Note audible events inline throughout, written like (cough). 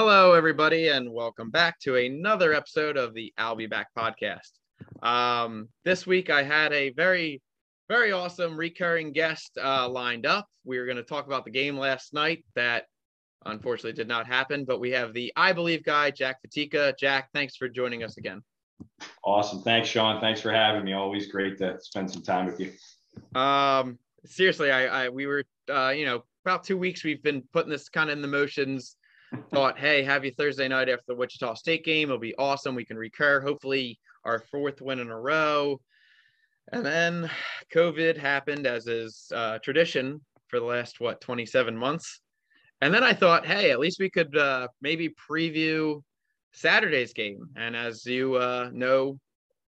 Hello, everybody, and welcome back to another episode of the I'll Be Back podcast. Um, this week, I had a very, very awesome recurring guest uh, lined up. We were going to talk about the game last night that unfortunately did not happen, but we have the I Believe guy, Jack Fatika. Jack, thanks for joining us again. Awesome. Thanks, Sean. Thanks for having me. Always great to spend some time with you. Um, seriously, I, I we were, uh, you know, about two weeks we've been putting this kind of in the motions. Thought, hey, have you Thursday night after the Wichita State game? It'll be awesome. We can recur. Hopefully, our fourth win in a row. And then COVID happened, as is uh, tradition for the last what 27 months. And then I thought, hey, at least we could uh, maybe preview Saturday's game. And as you uh, know,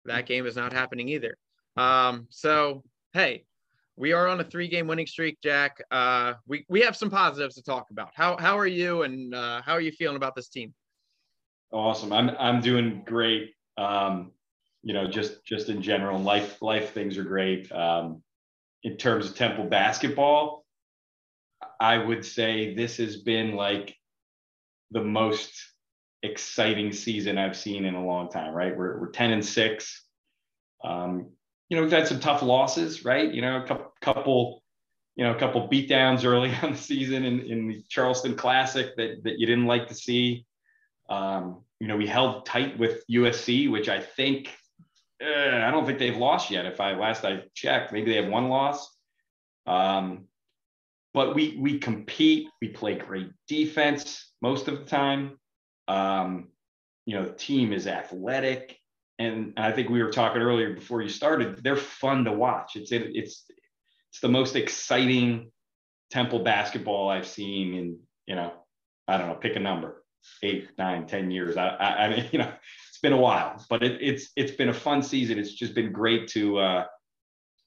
that game is not happening either. Um, so, hey, we are on a three game winning streak, Jack. Uh, we, we have some positives to talk about. How, how are you and uh, how are you feeling about this team? Awesome. I'm, I'm doing great. Um, you know, just, just in general, life, life things are great. Um, in terms of Temple basketball, I would say this has been like the most exciting season I've seen in a long time, right? We're, we're 10 and six. Um, you know, we've had some tough losses, right? You know, a couple, couple you know, a couple beatdowns early (laughs) on the season in, in the Charleston Classic that, that you didn't like to see. Um, you know, we held tight with USC, which I think, uh, I don't think they've lost yet. If I last I checked, maybe they have one loss. Um, but we we compete. We play great defense most of the time. Um, you know, the team is athletic, and I think we were talking earlier before you started. They're fun to watch. It's it, it's it's the most exciting Temple basketball I've seen in you know I don't know pick a number eight nine ten years. I I, I mean (laughs) you know it's been a while, but it, it's it's been a fun season. It's just been great to uh,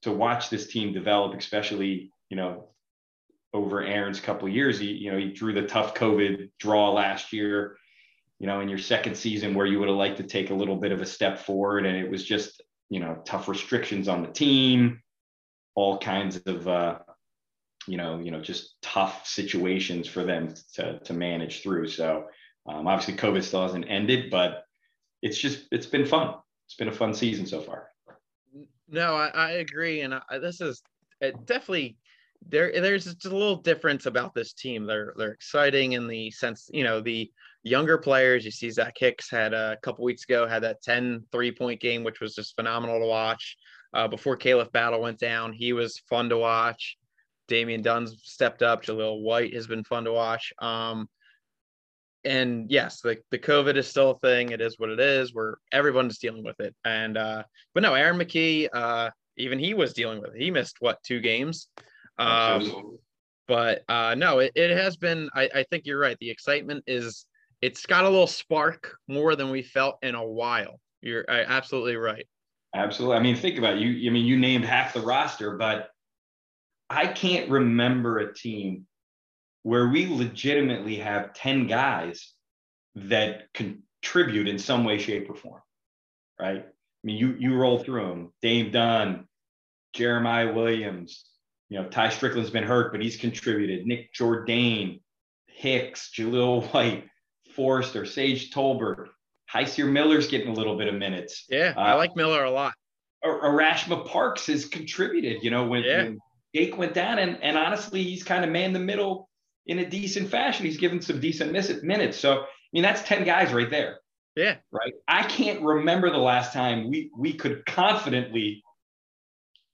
to watch this team develop, especially you know over Aaron's couple years. He, you know, he drew the tough COVID draw last year, you know, in your second season where you would have liked to take a little bit of a step forward. And it was just, you know, tough restrictions on the team, all kinds of, uh, you know, you know, just tough situations for them to, to manage through. So um, obviously COVID still hasn't ended, but it's just, it's been fun. It's been a fun season so far. No, I, I agree. And I, this is it definitely there there's just a little difference about this team. They're they're exciting in the sense, you know, the younger players. You see Zach Hicks had a couple weeks ago had that 10 three point game, which was just phenomenal to watch. Uh, before Khalif Battle went down, he was fun to watch. Damian Dunn's stepped up. Jahlil White has been fun to watch. Um, and yes, the, the COVID is still a thing. It is what it is. Where everyone's dealing with it. And uh, but no, Aaron McKie, uh, even he was dealing with it. He missed what two games. Um, but uh, no, it, it has been. I, I think you're right. The excitement is. It's got a little spark more than we felt in a while. You're absolutely right. Absolutely. I mean, think about it. you. I mean, you named half the roster, but I can't remember a team where we legitimately have 10 guys that contribute in some way, shape, or form. Right. I mean, you you roll through them. Dame Dunn, Jeremiah Williams, you know, Tai Strickland's been hurt, but he's contributed. Nick Jourdain, Hicks, Jahlil White, Forrester, Sage Tolbert, Hysier Miller's getting a little bit of minutes. Yeah, uh, I like Miller a lot. Arashma Parks has contributed, you know, when, yeah. when Jake went down, and, and honestly, he's kind of man the middle in a decent fashion. He's given some decent minutes. So, I mean, that's 10 guys right there. Yeah. Right. I can't remember the last time we we could confidently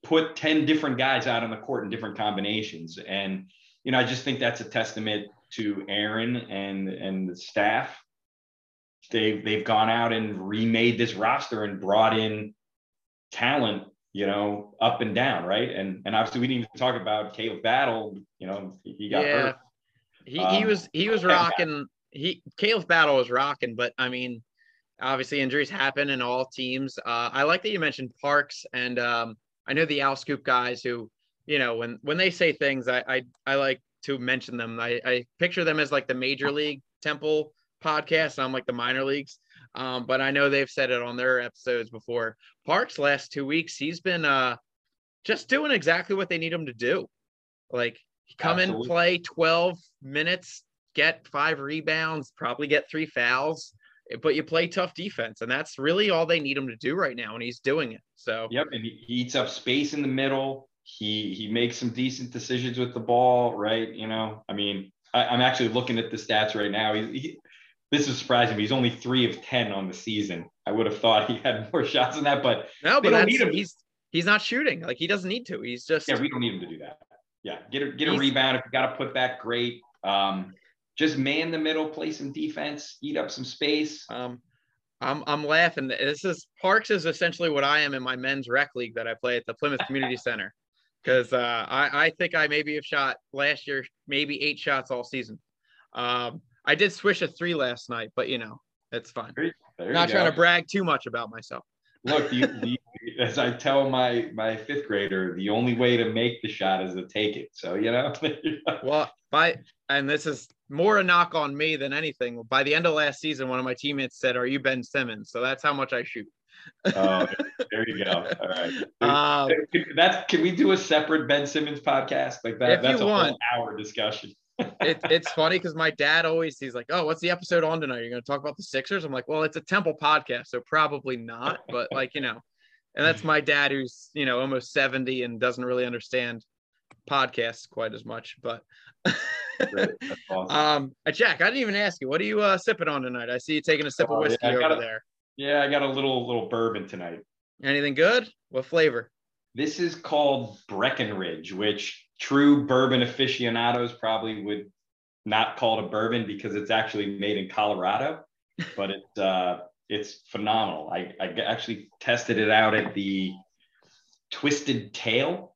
put 10 different guys out on the court in different combinations. And, you know, I just think that's a testament to Aaron and, and the staff. They've, they've gone out and remade this roster and brought in talent, you know, up and down. Right. And, and obviously we didn't even talk about Caleb Battle, you know, he got yeah. hurt. He, um, he was, he was rocking. He Caleb Battle was rocking, but I mean, obviously injuries happen in all teams. Uh, I like that you mentioned Parks and, um, I know the Owl Scoop guys who, you know, when when they say things, I I, I like to mention them. I, I picture them as like the major league Temple podcast. I'm like the minor leagues. Um, but I know they've said it on their episodes before. Parks last two weeks, he's been uh just doing exactly what they need him to do. Like come Absolutely. in, play 12 minutes, get five rebounds, probably get three fouls, but you play tough defense, and that's really all they need him to do right now, and he's doing it. So yep, and he eats up space in the middle. He he makes some decent decisions with the ball, right? You know, I mean, I, am actually looking at the stats right now. He, he, this is surprising me. He's only three of ten on the season. I would have thought he had more (laughs) shots than that, but no, but he's he's not shooting. Like he doesn't need to. He's just yeah. We don't need him to do that. Yeah, get a get a rebound if you got to put back. Great. Um, just man the middle, play some defense, eat up some space. Um, I'm I'm laughing. This is Parks is essentially what I am in my men's rec league that I play at the Plymouth Community (laughs) Center. Because uh, I I think I maybe have shot last year maybe eight shots all season. Um, I did swish a three last night, but you know it's fine. There, there Not trying to brag too much about myself. Look, (laughs) as I tell my my fifth grader, the only way to make the shot is to take it. So you know. (laughs) well, by and this is more a knock on me than anything. By the end of last season, one of my teammates said, "Are you Ben Simmons?" So that's how much I shoot. oh, (laughs) there you go. All right. Um, that's can we do a separate Ben Simmons podcast like that? That's a want. whole hour discussion. It, it's funny because my dad always he's like, "Oh, what's the episode on tonight? You're going to talk about the Sixers?" I'm like, "Well, it's a Temple podcast, so probably not." But like you know, and that's my dad who's you know almost 70 and doesn't really understand podcasts quite as much. But (laughs) awesome. um, uh, Jack, I didn't even ask you. What are you uh, sipping on tonight? I see you taking a sip oh, of whiskey yeah, over a, there. Yeah, I got a little little bourbon tonight. Anything good? What flavor? This is called Breckenridge, which true bourbon aficionados probably would not call it a bourbon because it's actually made in Colorado, (laughs) but it's uh, it's phenomenal. I, I actually tested it out at the Twisted Tail.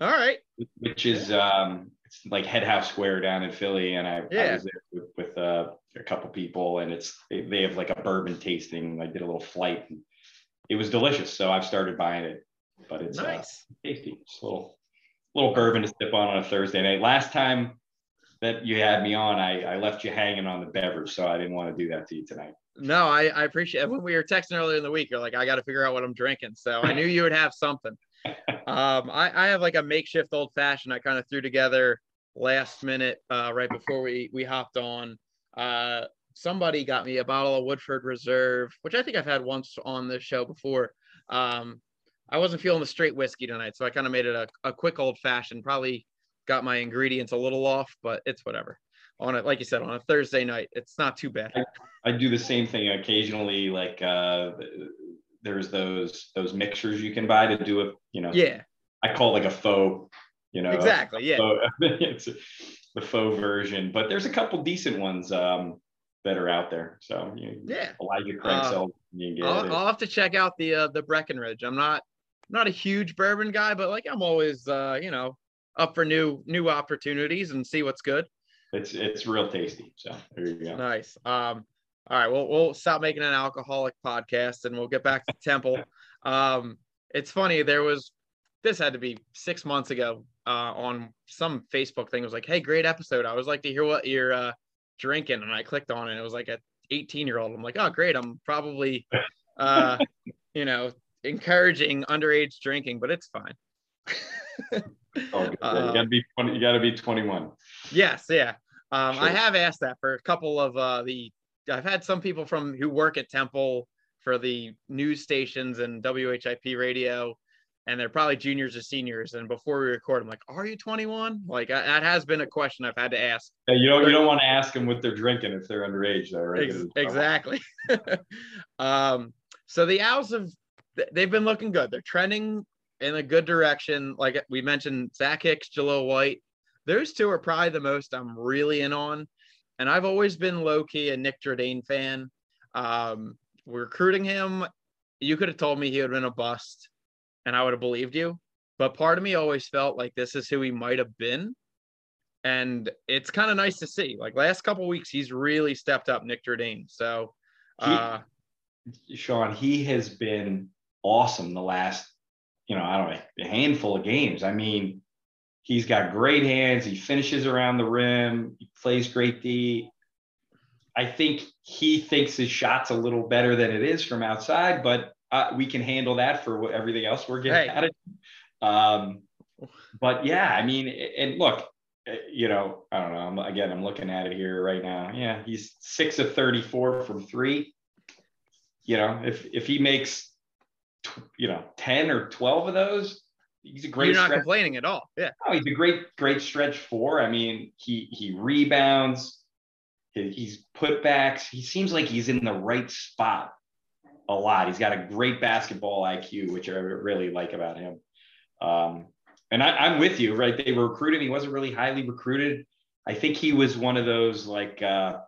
All right. Which is um, it's like Head House Square down in Philly, and I, yeah. I was there with, with uh, a couple people, and it's they, they have like a bourbon tasting. I did a little flight, and it was delicious. So I've started buying it, but it's uh, nice, uh, tasty. A little little bourbon to sip on on a Thursday night. Last time that you had me on, I, I left you hanging on the beverage, so I didn't want to do that to you tonight. No, I, I appreciate it. When we were texting earlier in the week, you're like, I got to figure out what I'm drinking. So I knew you would have something. (laughs) Um, I, I have like a makeshift old fashioned I kind of threw together last minute uh, right before we we hopped on. Uh, somebody got me a bottle of Woodford Reserve, which I think I've had once on this show before. Um, I wasn't feeling the straight whiskey tonight, so I kind of made it a, a quick old fashioned. Probably got my ingredients a little off, but it's whatever. On it, like you said, on a Thursday night, it's not too bad. I, I do the same thing occasionally. Like uh, there's those those mixers you can buy to do it. You know. Yeah. I call it like a faux. You know. Exactly. Yeah. Faux, (laughs) it's the faux version, but there's a couple decent ones um, that are out there. So you, yeah, Elijah Craig uh. I'll, I'll, have to check out the uh, the Breckenridge. I'm not not a huge bourbon guy, but like I'm always uh, you know up for new new opportunities and see what's good. It's it's real tasty. So there you go. Nice. Um, all right, well, we'll stop making an alcoholic podcast and we'll get back to Temple. (laughs) Um, it's funny, there was this had to be six months ago uh, on some Facebook thing. It was like, hey, great episode. I was like to hear what you're uh, drinking. And I clicked on it. It was like a 18 year old. I'm like, oh, great. I'm probably, uh, (laughs) you know, encouraging underage drinking, but it's fine. (laughs) oh, you gotta be 20, you gotta be 21. Yes, yeah. Um, sure. I have asked that for a couple of uh, the I've had some people from who work at Temple for the news stations and WHIP radio, and they're probably juniors or seniors. And before we record, I'm like, "Are you 21?" Like I, that has been a question I've had to ask. Yeah, you don't you don't want to ask them what they're drinking if they're underage, though, right? Ex- exactly. (laughs) (laughs) um, so the Owls have they've been looking good. They're trending in a good direction. Like we mentioned, Zach Hicks, Jahlil White. Those two are probably the most I'm really in on and I've always been low key a Nick Jourdain fan. Um, recruiting him, you could have told me he would have been a bust, and I would have believed you. But part of me always felt like this is who he might have been, and it's kind of nice to see. Like last couple weeks, he's really stepped up, Nick Jourdain. So, uh, he, Sean, he has been awesome the last, you know, I don't know, a handful of games. I mean, He's got great hands. He finishes around the rim. He plays great D. I think he thinks his shot's a little better than it is from outside, but uh, we can handle that for everything else we're getting hey. at it. Um, (laughs) but yeah, I mean, and look, eh, you know, I don't know. I'm, again, I'm looking at it here right now. Yeah, he's six of 34 from three. You know, if if he makes, you know, 10 or 12 of those, he's a great. You're not stretch. complaining at all. Yeah. Oh, he's a great, great stretch four. I mean, he he rebounds. He's putbacks. He seems like he's in the right spot a lot. He's got a great basketball IQ, which I really like about him. Um, and I am with you, right? They were recruiting. He wasn't really highly recruited. I think he was one of those like, uh,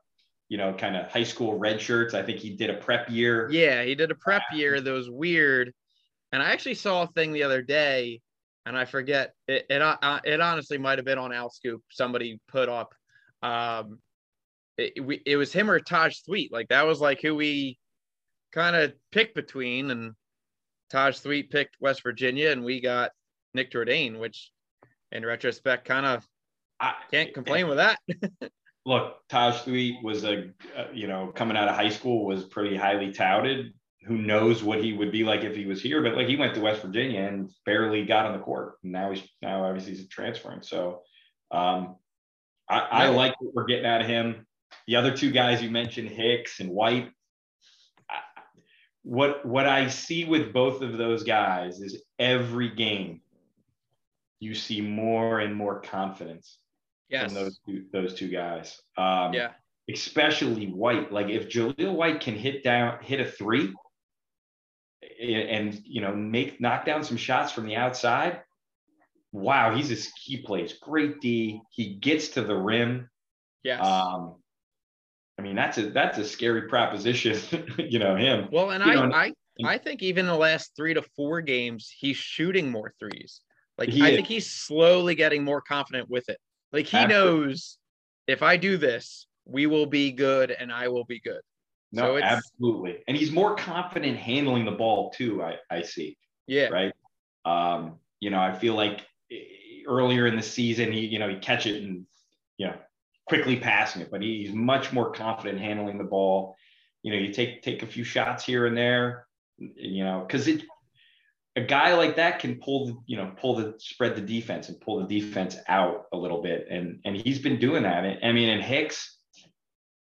you know, kind of high school red shirts. I think he did a prep year. Yeah, he did a prep year that was weird. And I actually saw a thing the other day, and I forget it. It, uh, it honestly might have been on Owl Scoop. Somebody put up. Um, it, we, it was him or Taj Thweatt. Like that was like who we kind of picked between, and Taj Thweatt picked West Virginia, and we got Nick Jourdain, which in retrospect kind of I can't complain with that. (laughs) look, Taj Thweatt was a uh, you know coming out of high school was pretty highly touted. Who knows what he would be like if he was here? But like he went to West Virginia and barely got on the court. Now he's now obviously he's transferring. So um, I, I like what we're getting out of him. The other two guys you mentioned, Hicks and White, what what I see with both of those guys is every game you see more and more confidence yes. from those two, those two guys. Um, yeah, especially White. Like if Jahlil White can hit down hit a three and you know make knock down some shots from the outside. Wow, he's a he plays great D. He gets to the rim. Yes. Um, I mean, that's a that's a scary proposition, (laughs) you know, him. Well, and I, know, I I think even the last three to four games, he's shooting more threes. Like I is. think he's slowly getting more confident with it. Like he absolutely. knows if I do this, we will be good and I will be good. No, so absolutely. And he's more confident handling the ball too, I, I see. Yeah. Right. Um, you know, I feel like eh, earlier in the season, he, you know, he catch it and, you know, quickly passing it, but he's much more confident handling the ball. You know, you take take a few shots here and there, you know, because it a guy like that can pull the, you know, pull the spread the defense and pull the defense out a little bit. And and he's been doing that. I mean, and Hicks,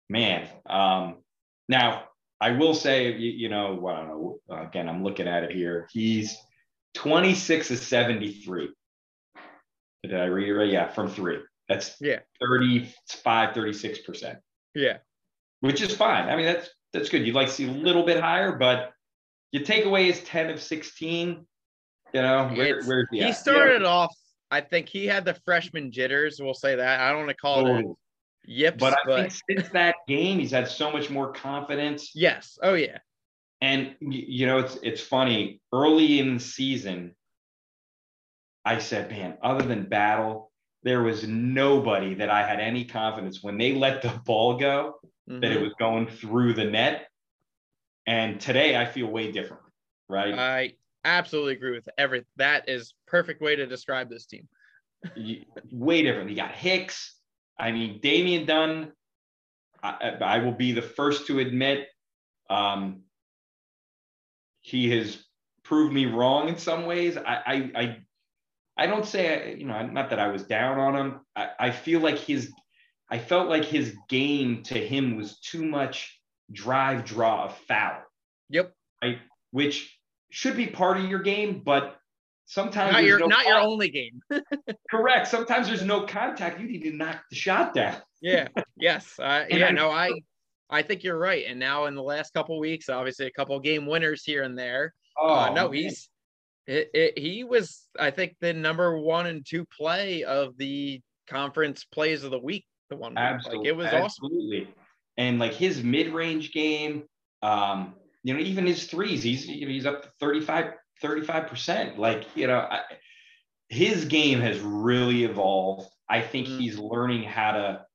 man. Um, now I will say, you, you know, well, I don't know. Again, I'm looking at it here. He's 26 of 73. Did I read it right? Yeah, from three. That's yeah 35, 36%. Yeah. Which is fine. I mean, that's that's good. You'd like to see a little bit higher, but you take away his 10 of 16, you know, where, where's he? He started yeah. off, I think he had the freshman jitters. We'll say that. I don't want to call it yips. But I but... think since that game, he's had so much more confidence. Yes. Oh yeah. And you know, it's it's funny. Early in the season, I said, man, other than battle, there was nobody that I had any confidence when they let the ball go mm-hmm. that it mm-hmm. was going through the net. And today I feel way different, right? I absolutely agree with every that is perfect way to describe this team. way different. You got Hicks. I mean, Damian Dunn, I, I will be the first to admit um, he has proved me wrong in some ways. I, I, I I don't say, you know, not that I was down on him. I, I feel like his, I felt like his game to him was too much drive, draw, a foul. Yep. Right. Which should be part of your game, but sometimes not your no not your only game. (laughs) Correct. Sometimes there's no contact. You need to knock the shot down. yeah. Yes. (laughs) Uh, yeah. I, no, I I think you're right. And now in the last couple weeks, obviously a couple game winners here and there. Oh uh, no, man. he's it, it, he was, I think, the number one and two play of the conference plays of the week. The one, absolutely, like, it was absolutely. awesome. And like his mid-range game, um, you know, even his threes, he's you know, he's up to 35, 35 percent. Like you know, I, his game has really evolved. I think mm-hmm. he's learning how to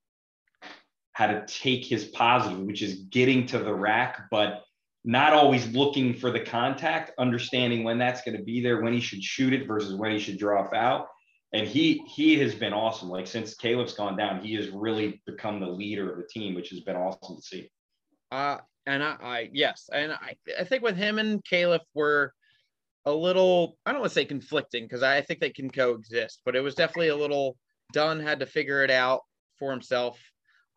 how to take his positive, which is getting to the rack, but not always looking for the contact, understanding when that's going to be there, when he should shoot it versus when he should draw a foul. And he he has been awesome. Like since Caleb's gone down, he has really become the leader of the team, which has been awesome to see. Uh and I, I yes, and I I think with him and Caleb were a little I don't want to say conflicting because I think they can coexist, but it was definitely a little Dunn had to figure it out for himself.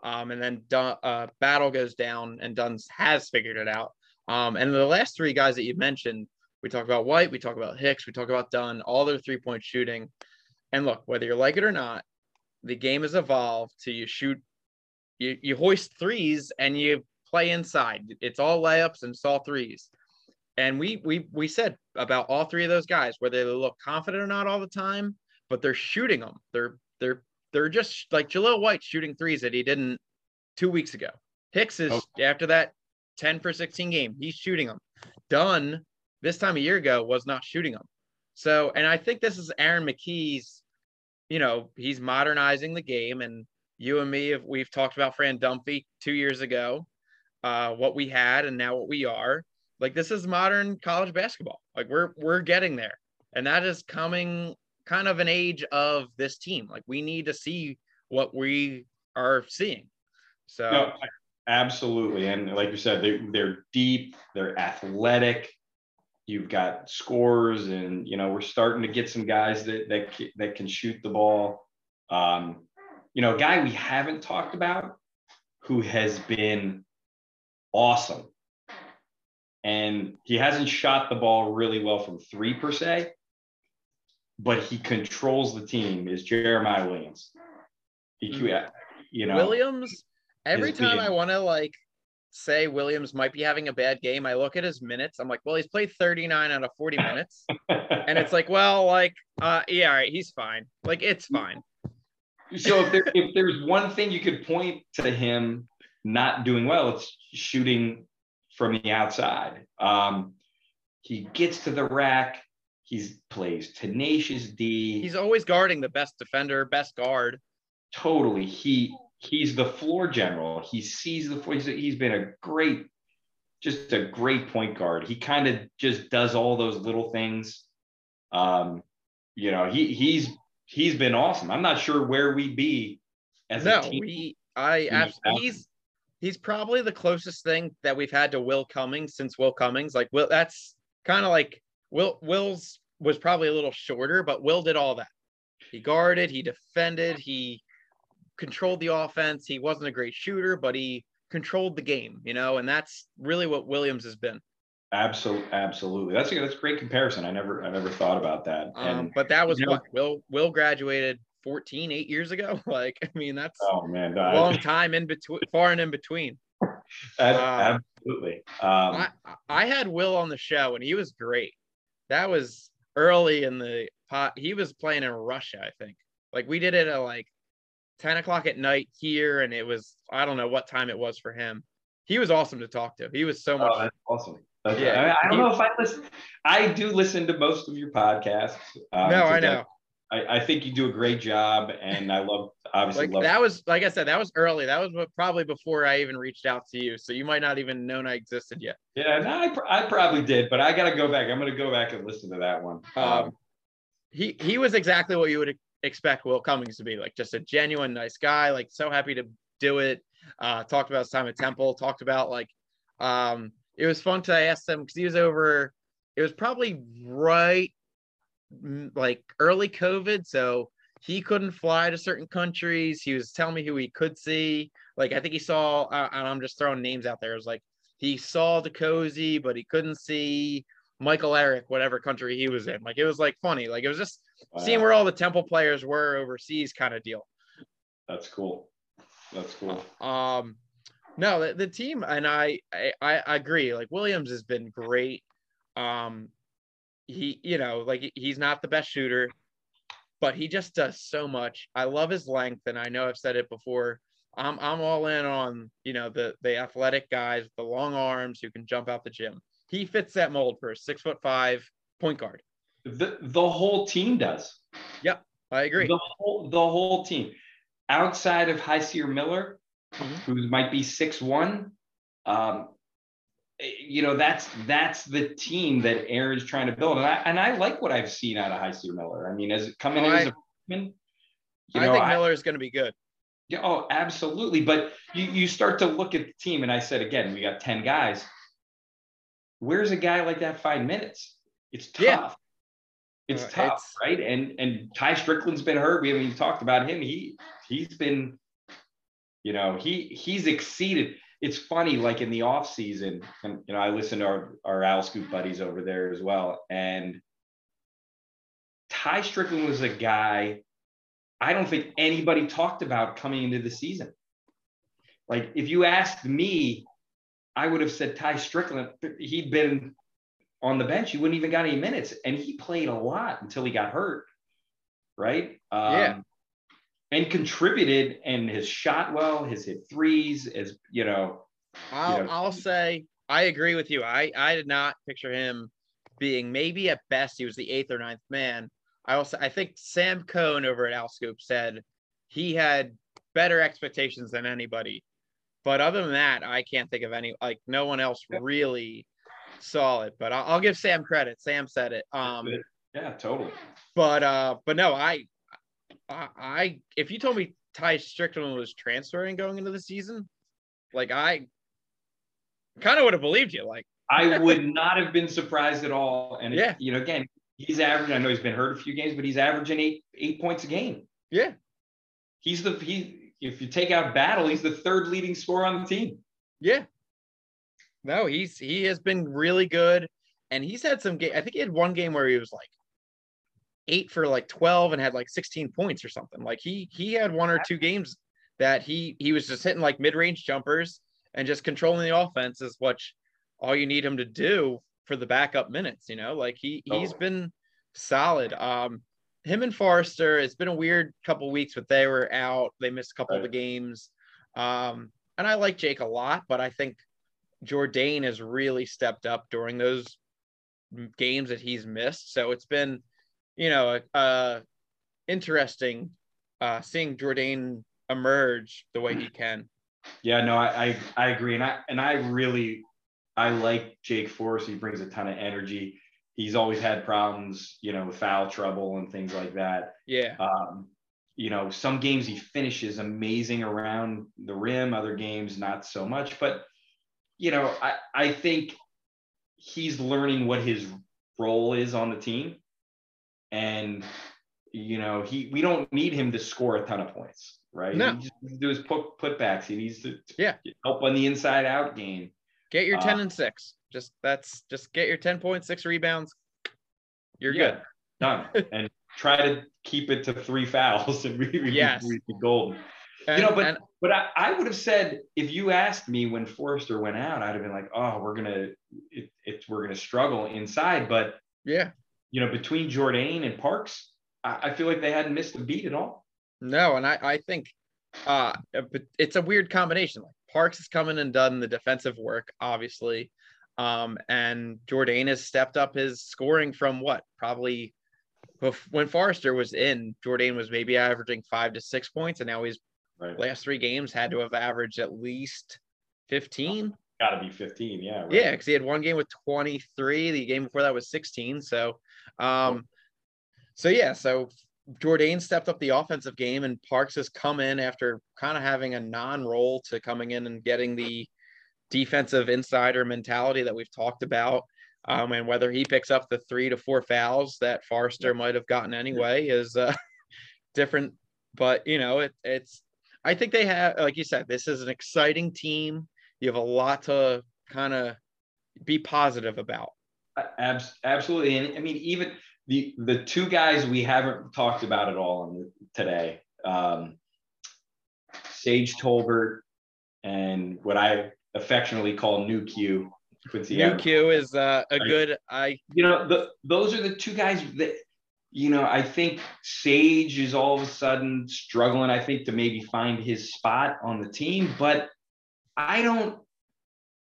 Um, and then Dunn, uh, Battle goes down, and Dunn has figured it out. Um, and the last three guys that you mentioned, we talk about White, we talk about Hicks, we talk about Dunn, all their three point shooting. And look, whether you like it or not, the game has evolved to you shoot, you, you hoist threes and you play inside. It's all layups and it's all threes. And we we we said about all three of those guys, whether they look confident or not all the time, but they're shooting them. They're they're they're just like Jahlil White shooting threes that he didn't two weeks ago. Hicks is oh. after that 10 for 16 game, he's shooting them. Dunn this time a year ago was not shooting them. So, and I think this is Aaron McKie's, you know, he's modernizing the game. And you and me, we've talked about Fran Dunphy two years ago, uh, what we had and now what we are. Like this is modern college basketball. Like we're we're getting there, and that is coming kind of an age of this team. Like we need to see what we are seeing. So no, absolutely, and like you said, they they're deep, they're athletic. You've got scores, and you know we're starting to get some guys that that that can shoot the ball. Um, you know, a guy we haven't talked about who has been awesome, and he hasn't shot the ball really well from three per se, but he controls the team is Jeremiah Williams. He, mm-hmm. you know, Williams. Every time being, I want to like say Williams might be having a bad game, I look at his minutes. I'm like, well, he's played 39 out of 40 (laughs) minutes, and it's like, well, like, uh, yeah, all right, he's fine. Like, it's fine. So if there if there's one thing you could point to him not doing well, it's shooting from the outside. Um, he gets to the rack He's plays tenacious D. He's always guarding the best defender, best guard. Totally. He he's the floor general. He sees the floor. He's, he's been a great, just a great point guard. He kind of just does all those little things. Um, you know, he he's he's been awesome. I'm not sure where we'd be as no, a team. We, I absolutely, he's he's probably the closest thing that we've had to Will Cummings since Will Cummings. Like Will, that's kind of like Will Will's was probably a little shorter, but Will did all that. He guarded, he defended, he controlled the offense. He wasn't a great shooter, but he controlled the game, you know, and that's really what Williams has been. Absolutely, absolutely. That's a that's a great comparison. I never I never thought about that. Um, and, but that was you know, what Will Will graduated 14, eight years ago. (laughs) Like, I mean, that's oh man, a long time in between, far and in between. (laughs) Uh, absolutely. Um, I, I had Will on the show and he was great. That was early in the pot. He was playing in Russia, I think. Like we did it at like 10 o'clock at night here, and it was I don't know what time it was for him. He was awesome to talk to. He was so much. Oh, awesome. That's yeah. I, I, don't he, know if I listen. I do listen to most of your podcasts. Um, no, I know. I, I, think you do a great job, and I love obviously like, love that was like I said that was early. That was probably before I even reached out to you, so you might not even known I existed yet. Yeah, no, I, I probably did, but I got to go back. I'm going to go back and listen to that one. Um, um, he he was exactly what you would expect Will Cummings to be, like just a genuine nice guy, like so happy to do it. Uh, talked about his time at Temple. Talked about like um, it was fun to ask him because he was over. It was probably right like early COVID, so he couldn't fly to certain countries. He was telling me who he could see. Like I think he saw, uh, and I'm just throwing names out there. It was like he saw DeCosey, but he couldn't see Michael Eric, whatever country he was in. Like it was like funny. Like it was just wow. seeing where all the Temple players were overseas, kind of deal. That's cool. That's cool. Um, no, the, the team and I, I, I agree. Like Williams has been great. Um, he, you know, like he's not the best shooter, but he just does so much. I love his length, and I know I've said it before. I'm I'm all in on you know the the athletic guys the long arms who can jump out the gym. He fits that mold for a six foot five point guard. The the whole team does. Yep, I agree. The whole the whole team, outside of Hysier Miller, mm-hmm. who might be six one, um, you know that's that's the team that Aaron's trying to build, and I and I like what I've seen out of Hysier Miller. I mean, as coming in as a freshman, you know, think Miller is going to be good. Yeah, oh, absolutely. But you you start to look at the team, and I said again, we got ten guys. Where's a guy like that five minutes? It's tough. Yeah. It's Uh, tough, it's- right? And and Tai Strickland's been hurt. We haven't even talked about him. He he's been, you know, he he's exceeded. It's funny, like in the off season, and you know, I listen to our our Owl Scoop buddies over there as well. And Tai Strickland was a guy I don't think anybody talked about coming into the season. Like if you asked me, I would have said Tai Strickland. He'd been on the bench. He wouldn't even got any minutes, and he played a lot until he got hurt. Right? Um, Yeah. And contributed and has shot well, has hit threes, as you know. I'll know. I'll say I agree with you. I I did not picture him being maybe at best he was the eighth or ninth man. I also I think Sam Cohn over at Owl Scoop said he had better expectations than anybody. But other than that, I can't think of any like no one else really it. But I'll, I'll give Sam credit. Sam said it. Um, Yeah, totally. but uh, but no, I, I, I if you told me Tai Strickland was transferring going into the season, like I kind of would have believed you. Like, I (laughs) would not have been surprised at all. And it- Yeah. you know, again, he's averaging. I know he's been hurt a few games, but he's averaging eight eight points a game. yeah, He's the he. If you take out Battle, he's the third leading scorer on the team. yeah. No, he's he has been really good, and he's had some game. I think he had one game where he was like eight for like twelve and had like sixteen points or something. Like he he had one or two games that he he was just hitting like mid range jumpers and just controlling the offense is what all you need him to do for the backup minutes. You know, like he he's Totally. been solid. Um, him and Forrester. It's been a weird couple weeks, but they were out. They missed a couple of the games. Um, and I like Jake a lot, but I think Jourdain has really stepped up during those games that he's missed. So it's been, you know, uh, interesting uh, seeing Jourdain emerge the way he can. Yeah, no, I, I I agree, and I and I really I like Jake Forrest. He brings a ton of energy. He's always had problems, you know, with foul trouble and things like that. Yeah, Um, you know, some games he finishes amazing around the rim, other games not so much. But you know, I I think he's learning what his role is on the team, and you know, he we don't need him to score a ton of points, right? No. He just needs to do his put putbacks. He needs to Yeah. help on the inside out game. get your uh, 10 and 6. Just that's just get your 10.6 rebounds. You're Yeah. good. Done. (laughs) and try to keep it to three fouls and we we Yes. we golden. And, you know, but and- but I, I would have said if you asked me when Forrester went out, I'd have been like, oh, we're gonna it, it we're gonna struggle inside. But yeah, you know, between Jourdain and Parks, I, I feel like they hadn't missed a beat at all. No, and I, I think uh but it's a weird combination. Like Parks has come in and done the defensive work, obviously. Um, and Jourdain has stepped up his scoring from what probably when Forrester was in, Jourdain was maybe averaging five to six points, and now he's Right. last three games had to have averaged at least 15. Got to be 15. Yeah. Right. Yeah, because he had one game with 23. The game before that was 16. So, um, so yeah, so Jourdain stepped up the offensive game, and Parks has come in after kind of having a non-role to coming in and getting the defensive insider mentality that we've talked about. Um, and whether he picks up the three to four fouls that Forrester might have gotten anyway is uh, (laughs) different. But you know, it, it's I think they have, like you said, this is an exciting team. You have a lot to kind of be positive about. Abs- absolutely. And I mean, even the the two guys we haven't talked about at all today, um, Sage Tolbert and what I affectionately call New Q. Quincy New. Q is uh, a good. I You know, the, those are the two guys that, you know, I think Sage is all of a sudden struggling, I think, to maybe find his spot on the team. But I don't,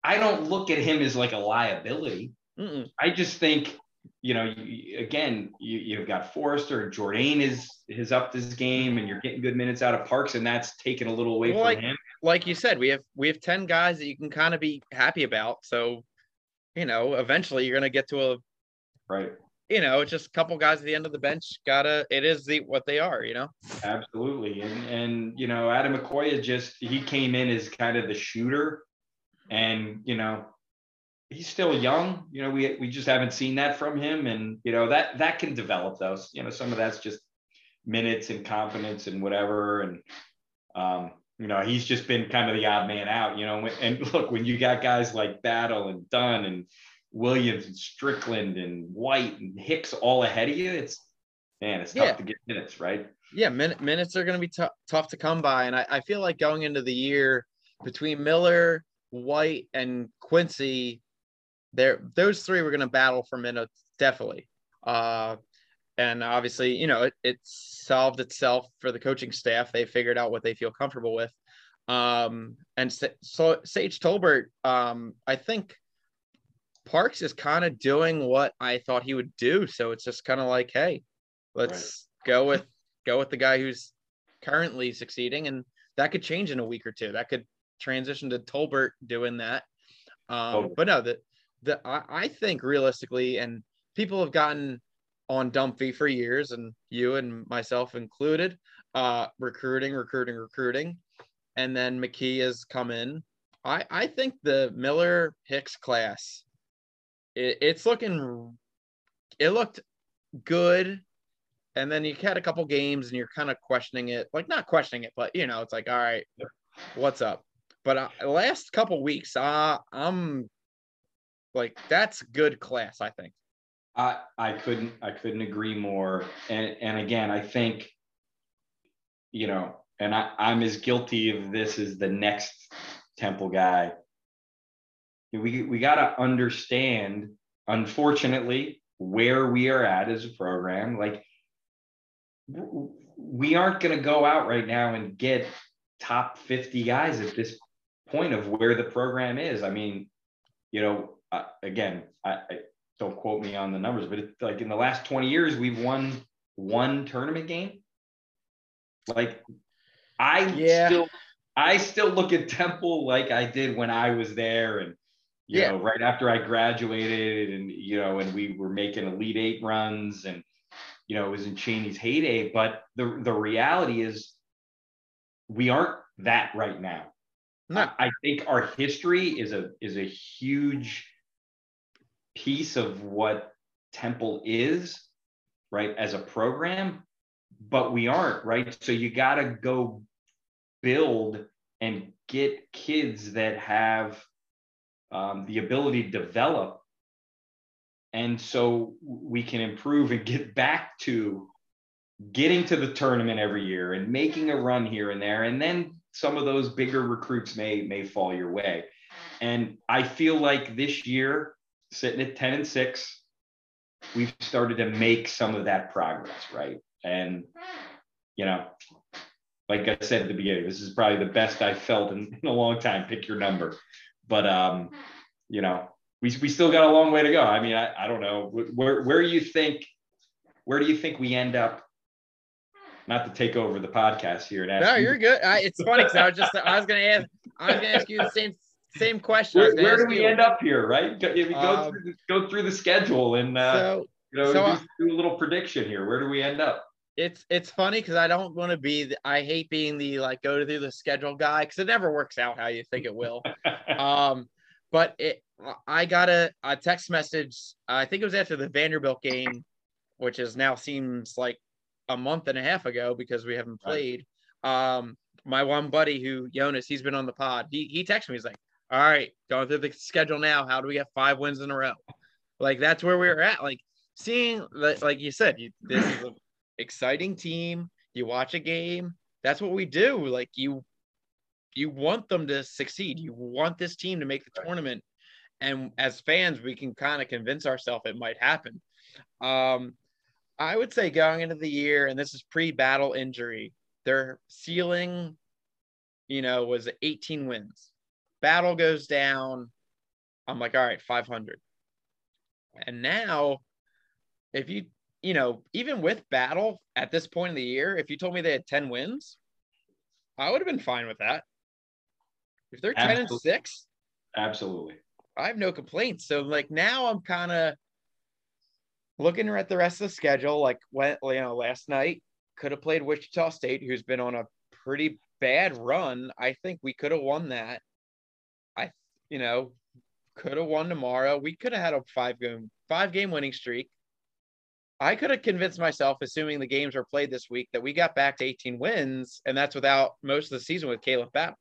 I don't look at him as like a liability. mm-mm. I just think, you know, you, again, you, you've got Forrester and Jourdain is has upped his game, and you're getting good minutes out of Parks, and that's taken a little away Well, from like- him. like you said, we have we have ten guys that you can kind of be happy about. So, you know, eventually you're gonna get to a Right. You know, it's just a couple guys at the end of the bench. Gotta it is the what they are. You know. Absolutely. And and you know, Adam McCoy just he came in as kind of the shooter. And, you know, he's still young. You know, we we just haven't seen that from him, and you know that that can develop those. You know, some of that's just minutes and confidence and whatever, and um, you know, he's just been kind of the odd man out. You know, and look, when you got guys like Battle and Dunn and Williams and Strickland and White and Hicks all ahead of you, it's man, it's tough yeah. to get minutes, right? Yeah, min- minutes are going to be t- tough to come by, and I, I feel like going into the year between Miller, White, and Quincy, there those three were going to battle for minutes definitely. Uh, and obviously, you know, it, it solved itself for the coaching staff. They figured out what they feel comfortable with. Um, and so Sage Tolbert, um, I think Parks is kind of doing what I thought he would do. So it's just kind of like, hey, let's right. go with go with the guy who's currently succeeding, and that could change in a week or two. That could transition to Tolbert doing that. Um. But no, the the I, I think realistically, and people have gotten on Dunphy for years, and you and myself included, uh, recruiting, recruiting, recruiting, and then McKie has come in. I I think the Miller Hicks class, it, it's looking, it looked good, and then you had a couple games, and you're kind of questioning it, like not questioning it, but you know, it's like, all right, what's up? But uh, last couple weeks, uh, I'm like, that's good class, I think. I I couldn't I couldn't agree more. And and again, I think, you know, and I, I'm as guilty of this as the next Temple guy. We we gotta understand, unfortunately, where we are at as a program. Like we aren't gonna go out right now and get top 50 guys at this point of where the program is. I mean, you know, uh, again, I, I don't quote me on the numbers, but it's like in the last 20 years, we've won one tournament game. Like I yeah. still I still look at Temple like I did when I was there and you yeah. know, right after I graduated and you know, and we were making elite eight runs and you know, it was in Chaney's heyday. But the the reality is we aren't that right now. No. I, think our history is a is a huge piece of what Temple is, right, as a program, but we aren't, right? So you got to go build and get kids that have um, the ability to develop. And so we can improve and get back to getting to the tournament every year and making a run here and there. And then some of those bigger recruits may may fall your way. And I feel like this year sitting at 10 and 6 we've started to make some of that progress right and you know like i said at the beginning this is probably the best i've felt in, in a long time pick your number but um you know we, we still got a long way to go i mean i, I don't know where where do you think where do you think we end up not to take over the podcast here and no, you're good. I, it's funny because I was just I was gonna ask I was gonna ask you the same same question. Where, where do we you. end up here, right? Go, go, um, through the, go through the schedule and uh, so, you know so do, do, a little prediction here. Where do we end up? It's it's funny because I don't want to be. The, I hate being the like go through the schedule guy because it never works out how you think it will. (laughs) um, but it I got a, a text message. I think it was after the Vanderbilt game, which is now seems like a month and a half ago because we haven't played. Right. Um, my one buddy who Jonas, he's been on the pod. He he texted me. He's like, all right, going through the schedule now. How do we get five wins in a row? Like that's where we are at. Like seeing, like you said, you, this is an exciting team. You watch a game. That's what we do. Like you, you want them to succeed. You want this team to make the tournament. And as fans, we can kind of convince ourselves it might happen. Um, I would say going into the year, and this is pre-battle injury, their ceiling, you know, was 18 wins battle goes down. I'm like, all right, 500. And now, if you, you know, even with battle at this point in the year, if you told me they had 10 wins, I would have been fine with that. If they're Absolutely. 10 and 6, Absolutely. I have no complaints. So, like, now I'm kind of looking at the rest of the schedule. Like, when, you know, last night could have played Wichita State, who's been on a pretty bad run. I think we could have won that I you know, could have won tomorrow. We could have had a five game five game winning streak. I could have convinced myself, assuming the games were played this week, that we got back to 18 wins, and that's without most of the season with Khalif Battle.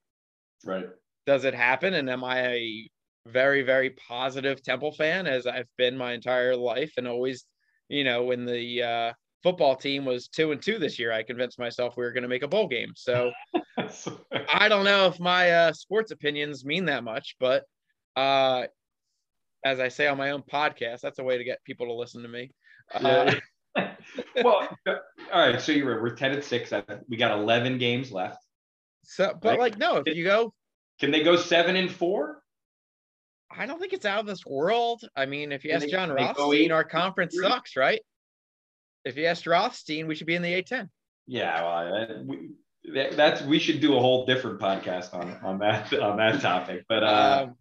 Right. Does it happen? And am I a very, very positive Temple fan, as I've been my entire life, and always, you know, when the uh, football team was two and two this year, I convinced myself we were going to make a bowl game. So (laughs) I don't know if my uh, sports opinions mean that much, but uh, as I say on my own podcast, that's a way to get people to listen to me. Uh, (laughs) well, all right. So you're we're ten and six. We got eleven games left. So, but right? like, no, if you go, can they go seven and four? I don't think it's out of this world. I mean, if you can ask they, Jon Rothstein, our conference three? sucks, right? If you asked Rothstein, we should be in the A10. Yeah, well, we, that's we should do a whole different podcast on on that on that topic. But uh, um,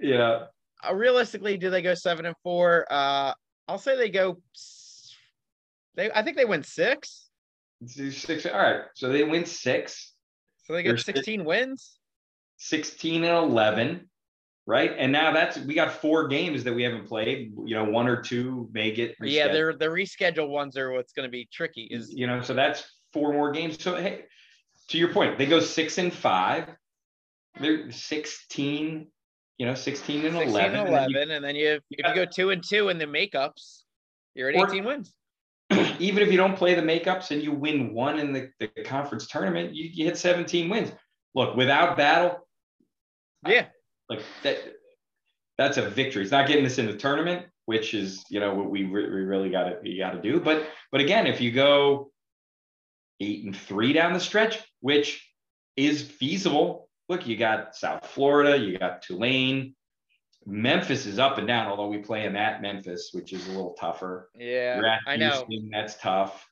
yeah, uh, realistically, do they go seven and four? Uh, I'll say they go. They, I think they win six. Six. All right, so they win six. So they get 16 wins. 16 and 11, right? And now that's we got four games that we haven't played. You know, one or two may get. Rescheduled. Yeah, they're the rescheduled ones are what's going to be tricky. Is you know, so that's four more games. So hey, to your point, they go six and five. They're 16 you know, 16 and 16 11. And 11, and, you, and then you, if you go two and two in the makeups, you're at or, 18 wins. (clears throat) Even if you don't play the makeups and you win one in the, the conference tournament, you, you hit 17 wins. Look, without battle, yeah, like that, that's a victory. It's not getting us in the tournament, which is, you know, what we, re- we really got to, you got to do. But, but again, if you go eight and three down the stretch, which is feasible look, you got South Florida, you got Tulane. Memphis is up and down, although we play them at Memphis, which is a little tougher. Yeah, I know. That's tough.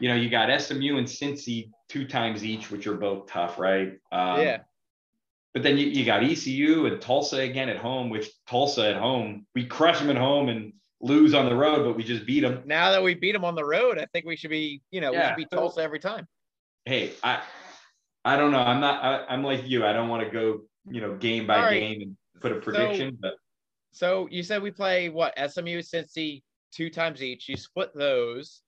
You know, you got SMU and Cincy two times each, which are both tough, right? Um, yeah. But then you, you got ECU and Tulsa again at home, which Tulsa at home, we crush them at home and lose on the road, but we just beat them. Now that we beat them on the road, I think we should be, you know, yeah. we should beat Tulsa every time. Hey, I I don't know. I'm not. I, am like you. I don't want to go, you know, game by right. game and put a prediction. So, but so you said we play what SMU, Cincy two times each. You split those,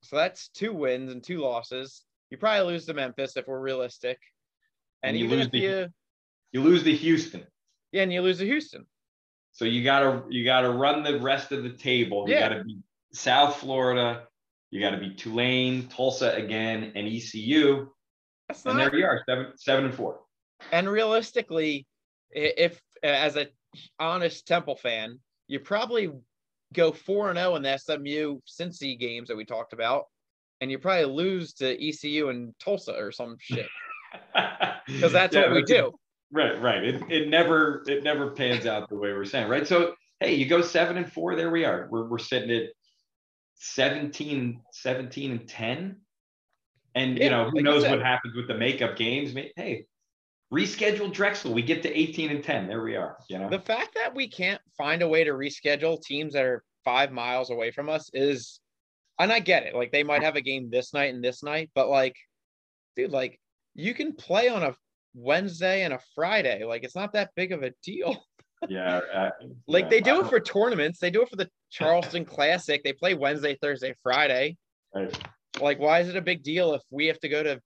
so that's two wins and two losses. You probably lose to Memphis if we're realistic, and, and you lose the you, you lose the Houston. Yeah, and you lose to Houston. So you gotta you gotta run the rest of the table. You yeah. gotta be South Florida. You got to be Tulane, Tulsa again, and ECU. That's and there you are, seven, seven and four. And realistically, if as a honest Temple fan, you probably go four and zero oh in the SMU Cincy games that we talked about, and you probably lose to ECU and Tulsa or some (laughs) shit. Because that's yeah, what we do. Right, right. It, it never it never pans out the way we're saying, right? So hey, you go seven and four, there we are. We're we're sitting at 17, 17 and 10 and yeah, you know, who like knows what happens with the makeup games? Hey, reschedule Drexel. We get to 18 and 10. There we are. You know, the fact that we can't find a way to reschedule teams that are five miles away from us is, and I get it. Like they might have a game this night and this night, but like, dude, like you can play on a Wednesday and a Friday. Like it's not that big of a deal. (laughs) Yeah. Uh, like yeah, they do it for tournaments. They do it for the Charleston (laughs) Classic. They play Wednesday, Thursday, Friday. Right. Like, why is it a big deal if we have to go to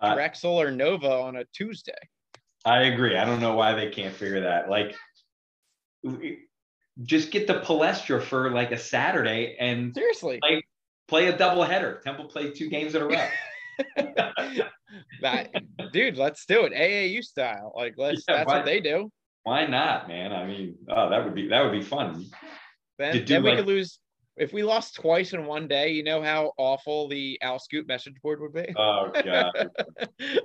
uh, Drexel or Nova on a Tuesday? I agree. I don't know why they can't figure that. Like, just get the Palestra for like a Saturday and seriously play, play a double header. Temple play two games in a row. (laughs) (laughs) that, dude, let's do it AAU style. Like, let's. Yeah, that's why, what they do. Why not, man? I mean, oh, that would be that would be fun. Then, then we like, could lose if we lost twice in one day, you know how awful the Owl Scoop message board would be. Oh yeah. (laughs)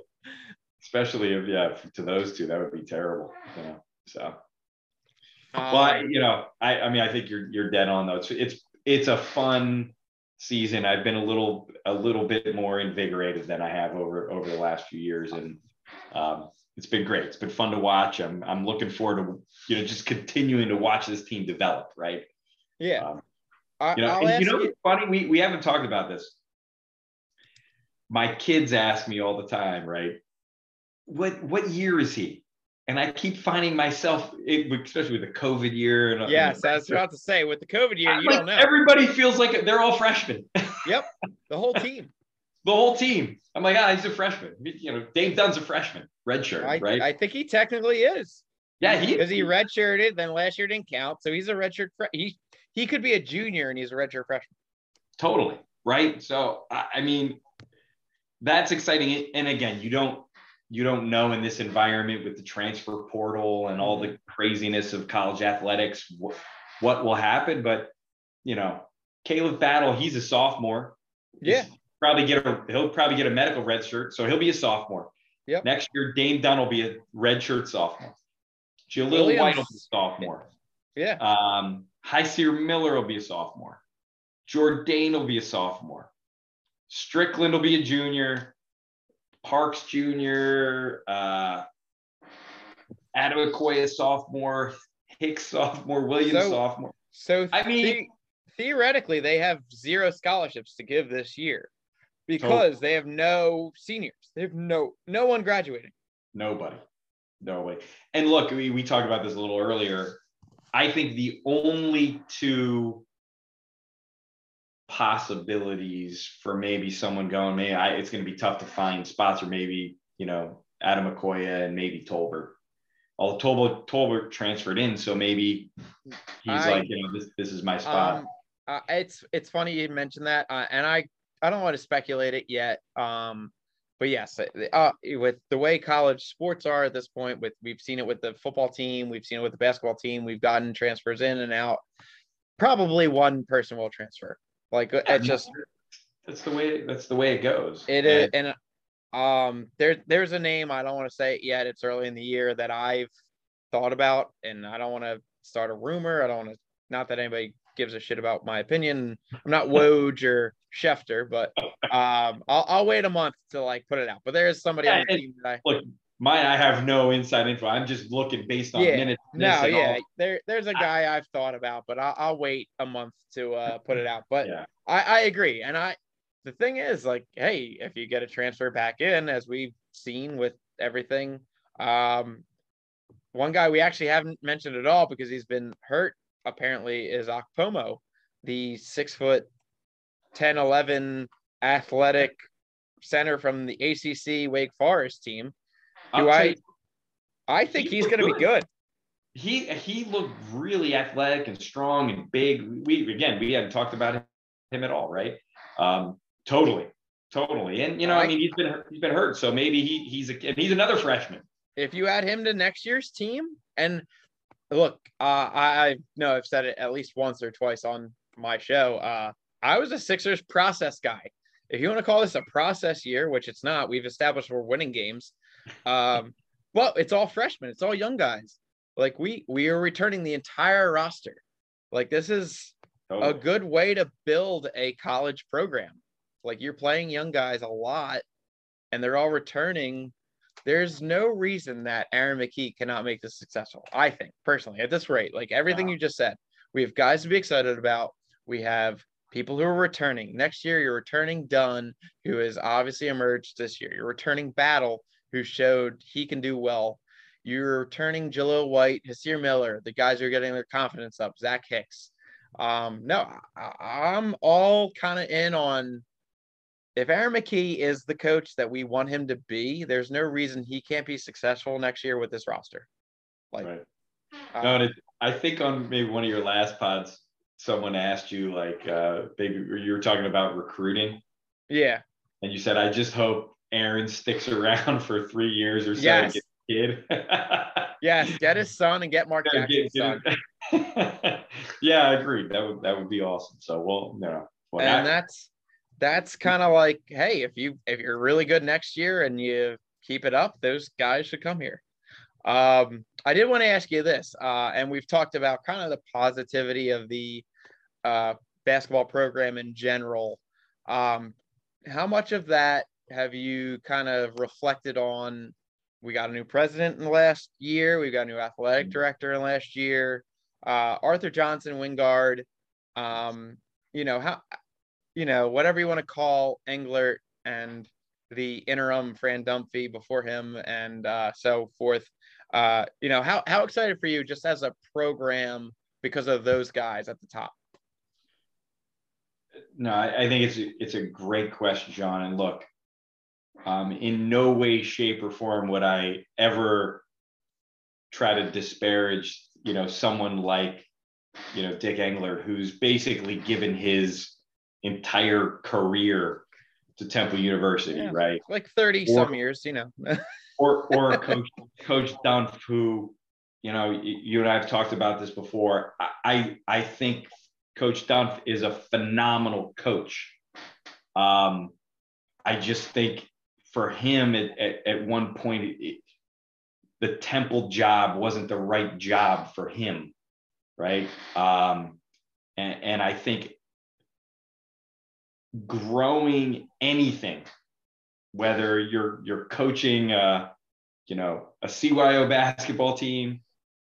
Especially if yeah, to those two, that would be terrible. You know, so. Um, well, I, you know, I, I mean, I think you're you're dead on though. It's it's it's a fun season. I've been a little a little bit more invigorated than I have over over the last few years, and um, it's been great. It's been fun to watch. I'm I'm looking forward to you know just continuing to watch this team develop. Right. Yeah. Um, you know, and you know, you. funny, we, we haven't talked about this. My kids ask me all the time, right? What what year is he? and I keep finding myself, especially with the COVID year. And yes, and I was about to say with the COVID year, you like, don't know. Everybody feels like they're all freshmen. (laughs) yep, the whole team. the whole team. I'm like, ah, he's a freshman. You know, Dave Dunn's a freshman, redshirt, I, right? I think he technically is. Yeah, he because he redshirted. Then last year didn't count, so he's a redshirt. Fre- he he could be a junior and he's a redshirt freshman. Totally right. So I mean, that's exciting. And again, you don't you don't know in this environment with the transfer portal and all the craziness of college athletics what, what will happen. But you know, Khalif Battle, he's a sophomore. Yeah. He's probably get a he'll probably get a medical red shirt, so he'll be a sophomore. Yep. Next year, Dane Dunn will be a red shirt sophomore. Williams. White will be a sophomore. Yeah. Um, Hysier Miller will be a sophomore. Jourdain will be a sophomore. Strickland will be a junior. Parks Jr., uh, Adam Okoye sophomore, Hicks sophomore, Williams so, sophomore. So I mean, the- theoretically, they have zero scholarships to give this year because they have no seniors. They have no no one graduating. Nobody, no way. And look, we we talked about this a little earlier. I think the only two possibilities for maybe someone going, maybe I, it's going to be tough to find spots, or maybe you know Adam Okoye and maybe Tolbert. Although Tolbert, Tolbert transferred in, so maybe he's I, like, you know, this this is my spot. Um, uh, it's it's funny you mentioned that, uh, and I I don't want to speculate it yet. Um, but yes, uh, uh with the way college sports are at this point, with we've seen it with the football team, we've seen it with the basketball team, we've gotten transfers in and out. Probably one person will transfer. Like yeah, it's just that's the way that's the way it goes. It is, and um, there there's a name I don't want to say it yet. It's early in the year that I've thought about, and I don't want to start a rumor. I don't want to. Not that anybody gives a shit about my opinion. I'm not (laughs) Woj or Schefter, but um, I'll, I'll wait a month to like put it out. But there is somebody yeah, on the team that I look. Mine, I have no inside info. I'm just looking based on yeah, minutes. No, yeah, all. there, there's a guy I, have thought about, but I'll, I'll, wait a month to uh, (laughs) put it out. But yeah. I, I agree, and I, the thing is, like, hey, if you get a transfer back in, as we've seen with everything, um, one guy we actually haven't mentioned at all because he's been hurt apparently is Okpomo, the six foot 10, 11 athletic center from the ACC Wake Forest team who I I think he he's going to be good. He he looked really athletic and strong and big. We again we haven't talked about him at all, right? Um, totally, totally. And you know, I, I mean, he's been he's been hurt, so maybe he he's a and he's another freshman. If you add him to next year's team, and look, uh, I, I know I've said it at least once or twice on my show. Uh, I was a Sixers process guy. If you want to call this a process year, which it's not, we've established we're winning games. Um, (laughs) well, it's all freshmen. It's all young guys. Like we we are returning the entire roster. Like this is a good way to build a college program. Like you're playing young guys a lot, and they're all returning. There's no reason that Aaron McKie cannot make this successful. I think personally, at this rate, like everything wow. you just said, we have guys to be excited about. We have people who are returning next year. You're returning Dunn, who has obviously emerged this year. You're returning Battle, who showed he can do well. You're returning Jahlil White, Hysier Miller, the guys who are getting their confidence up, Zach Hicks. Um, no, I, am all kind of in on if Aaron McKie is the coach that we want him to be, there's no reason he can't be successful next year with this roster. Like, right. Um, no, I think on maybe one of your last pods, someone asked you like, uh, maybe you were talking about recruiting. Yeah. And you said, I just hope Aaron sticks around (laughs) for three years or so yes. get kid. (laughs) yes, get his son and get Mark yeah, Jackson's son. (laughs) yeah, I agree. That would that would be awesome. So we'll know, well, and that's that's kind of like, hey, if you if you're really good next year and you keep it up, those guys should come here. Um, I did want to ask you this, uh, and we've talked about kind of the positivity of the uh, basketball program in general. Um, how much of that have you kind of reflected on? We got a new president in the last year. We got a new athletic mm-hmm. director in last year. Uh, Arthur Johnson, Wingard. Um, you know how, you know whatever you want to call Englert and the interim Fran Dunphy before him and uh, so forth. Uh, you know, how how excited for you just as a program because of those guys at the top? No, I, I think it's a, it's a great question, John. And look, um, in no way, shape, or form would I ever try to disparage, you know, someone like, you know, Dick Englert, who's basically given his entire career to Temple University, yeah, right? Like 30 or, some years, you know. (laughs) or or coach Coach Dunf, who, you know, you and I have talked about this before. I I think Coach Dunf is a phenomenal coach. Um, I just think for him at, at, at one point, it, the Temple job wasn't the right job for him, right? Um, and, and I think growing anything, whether you're you're coaching, a, you know, a CYO basketball team,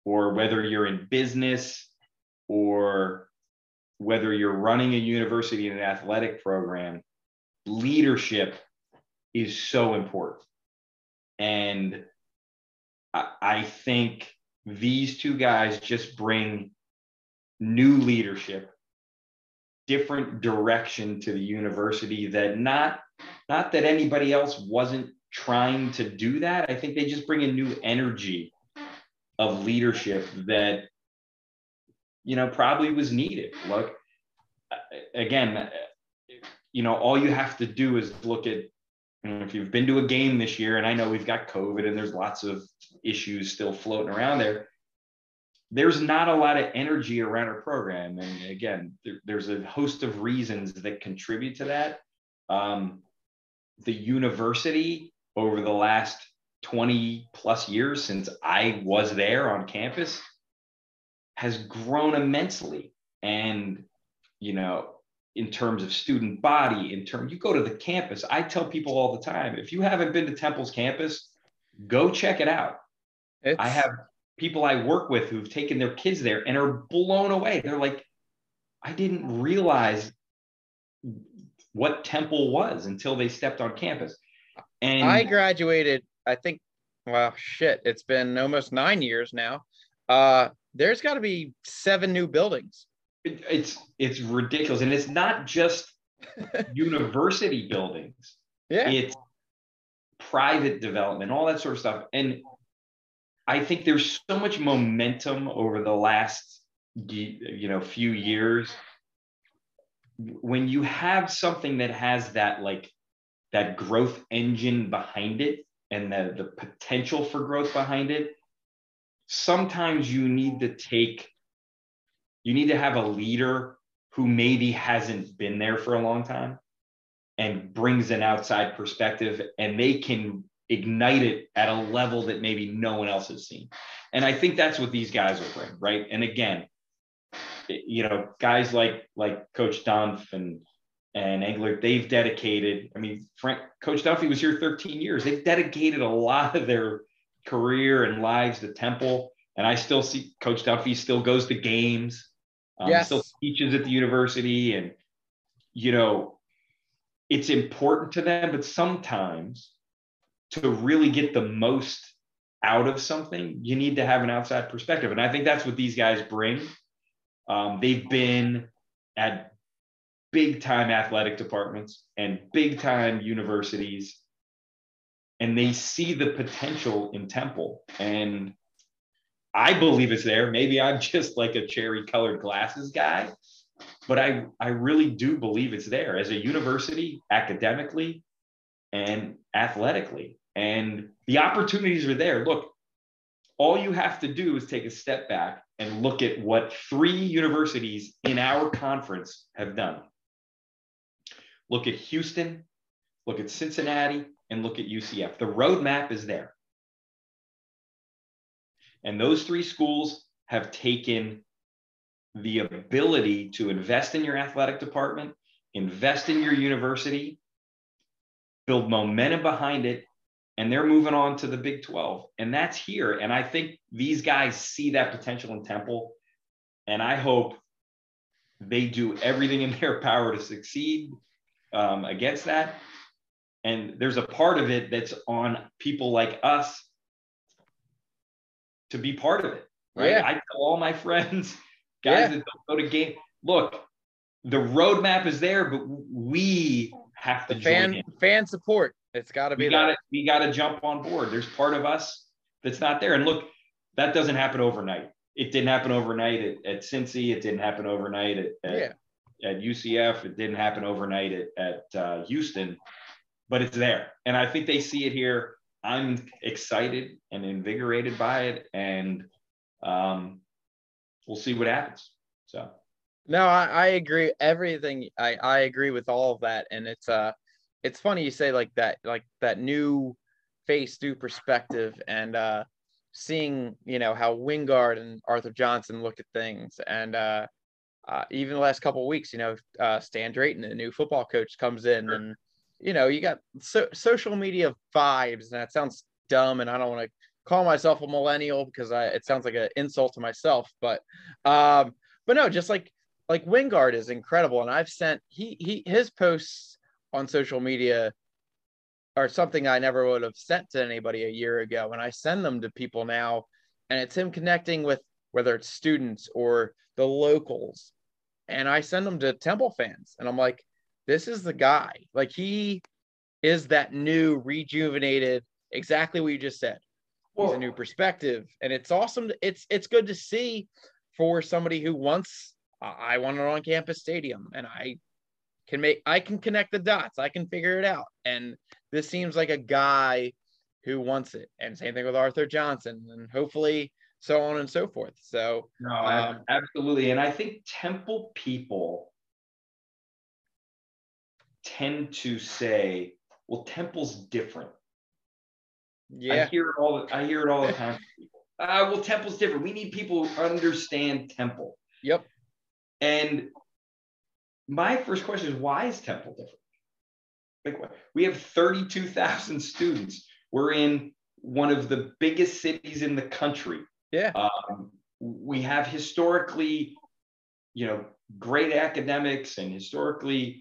or whether you're in business, or whether you're running a university and an athletic program, leadership is so important. And I, think these two guys just bring new leadership different direction to the university that not not that anybody else wasn't trying to do that i think they just bring a new energy of leadership that you know probably was needed look again you know all you have to do is look at you know, if you've been to a game this year and i know we've got covid and there's lots of issues still floating around there there's not a lot of energy around our program. And again, there, there's a host of reasons that contribute to that. Um, the university over the last 20 plus years since I was there on campus has grown immensely. And, you know, in terms of student body, in terms, you go to the campus, I tell people all the time, if you haven't been to Temple's campus, go check it out. It's... I have people I work with who've taken their kids there and are blown away. They're like, I didn't realize what Temple was until they stepped on campus. And I graduated, I think, well, shit, it's been almost nine years now. Uh, there's got to be seven new buildings. It, it's it's ridiculous, and it's not just (laughs) university buildings. Yeah, it's private development, all that sort of stuff. And I think there's so much momentum over the last you know few years when you have something that has that like that growth engine behind it and the, the potential for growth behind it sometimes you need to take you need to have a leader who maybe hasn't been there for a long time and brings an outside perspective and they can ignite it at a level that maybe no one else has seen. And I think that's what these guys will bring, right? And again, you know, guys like like Coach Dunf and and Englert, they've dedicated. I mean, Frank, Coach Dunphy was here 13 years. They've dedicated a lot of their career and lives to Temple. And I still see Coach Dunphy still goes to games, um, yes. still teaches at the university, and you know, it's important to them. But sometimes to really get the most out of something, you need to have an outside perspective. And I think that's what these guys bring. Um, they've been at big time athletic departments and big time universities, and they see the potential in Temple. And I believe it's there. Maybe I'm (laughs) just like a cherry colored glasses guy, but I, I really do believe it's there as a university, academically and athletically and the opportunities are there. Look, all you have to do is take a step back and look at what three universities in our conference have done. Look at Houston, look at Cincinnati, and look at UCF. The roadmap is there. And those three schools have taken the ability to invest in your athletic department, invest in your university, build momentum behind it, and they're moving on to the Big 12. And that's here. And I think these guys see that potential in Temple. And I hope they do everything in their power to succeed um, against that. And there's a part of it that's on people like us to be part of it. Right. Yeah. I tell all my (laughs) friends, guys Yeah. that don't go to game, look, the roadmap is there, but we have to The join fan in. fan support. It's got to be We got to we got to jump on board. There's part of us that's not there. And look, that doesn't happen overnight. It didn't happen overnight at, at Cincy. It didn't happen overnight at, at, Yeah. at UCF. It didn't happen overnight at, at uh, Houston, but it's there. And I think they see it here. I'm excited and invigorated by it. And um, we'll see what happens. So, No, I, I agree. Everything I, I agree with all of that. And it's uh it's funny you say like that, like that new face, new perspective, and uh seeing, you know, how Wingard and Arthur Johnson look at things. And uh, uh even the last couple of weeks, you know, uh Stan Drayton, the new football coach, comes in Sure. and you know, you got so, social media vibes, and that sounds dumb, and I don't want to call myself a millennial because I it sounds like an insult to myself, but um, but no, just like like Wingard is incredible, and I've sent he he his posts on social media are something I never would have sent to anybody a year ago, and I send them to people now, and it's him connecting with whether it's students or the locals, and I send them to Temple fans, and I'm like, this is the guy, like he is that new rejuvenated, exactly what you just said. He's a new perspective, and it's awesome. to- It's it's good to see for somebody who wants. I I want an on-campus stadium, and I can make. I can connect the dots. I can figure it out. And this seems like a guy who wants it. And same thing with Arthur Johnson, and hopefully so on and so forth. So no, Um, absolutely. And I think Temple people tend to say, well, Temple's different. Yeah. I hear it all. I hear it all the time. from people. Ah, well, Temple's different. We need people who understand Temple. yep, And my first question is, why is Temple different? Like, we have 32,000 students. We're in one of the biggest cities in the country. yeah, Um, we have historically, you know, great academics and historically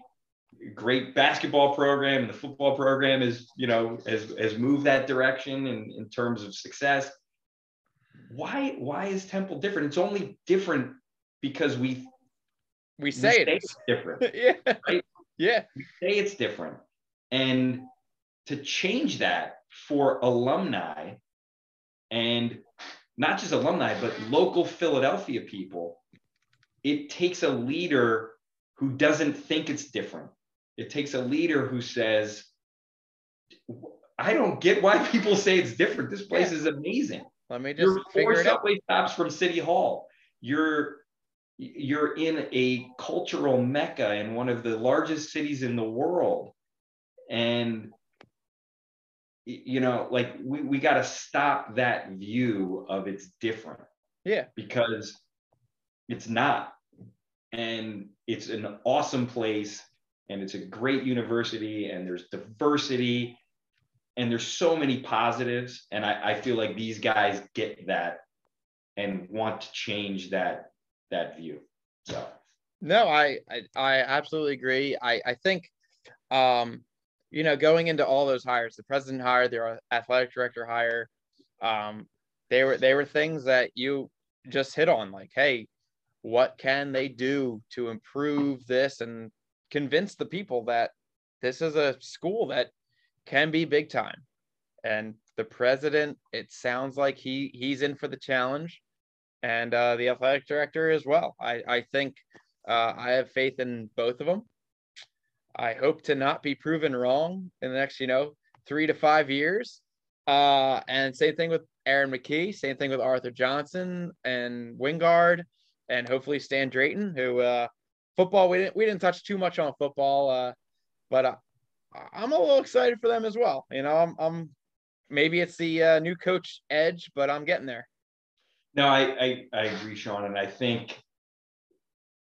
great basketball program. And the football program is, you know, has, has moved that direction in, in terms of success. Why, why is Temple different? It's only different because we, we we say it is. it's different. (laughs) yeah, Right? yeah, We say it's different. And to change that for alumni and not just alumni, but local Philadelphia people, it takes a leader who doesn't think it's different. It takes a leader who says, I don't get why (laughs) people say it's different. This place Yeah. is amazing. Let me just You're four figure it out. subway stops from City Hall. You're you're in a cultural mecca in one of the largest cities in the world, and you know, like we, we got to stop that view of it's different Yeah, because it's not, and it's an awesome place, and it's a great university, and there's diversity, and there's so many positives and I, I feel like these guys get that and want to change that that view so No, I, I I absolutely agree. I I think, um, you know, going into all those hires, the president hire, their athletic director hire, um, they were they were things that you just hit on. Like, hey, what can they do to improve this and convince the people that this is a school that can be big time? And the president, it sounds like he he's in for the challenge, and uh, the athletic director as well. I I think uh, I have faith in both of them. I hope to not be proven wrong in the next, you know, three to five years. Uh, and same thing with Aaron McKie, same thing with Arthur Johnson and Wingard, and hopefully Stan Drayton, who uh, football we didn't we didn't touch too much on football, uh, but uh, I'm a little excited for them as well. You know, I'm, I'm maybe it's the uh, new coach edge, but I'm getting there. no I, I i agree sean and i think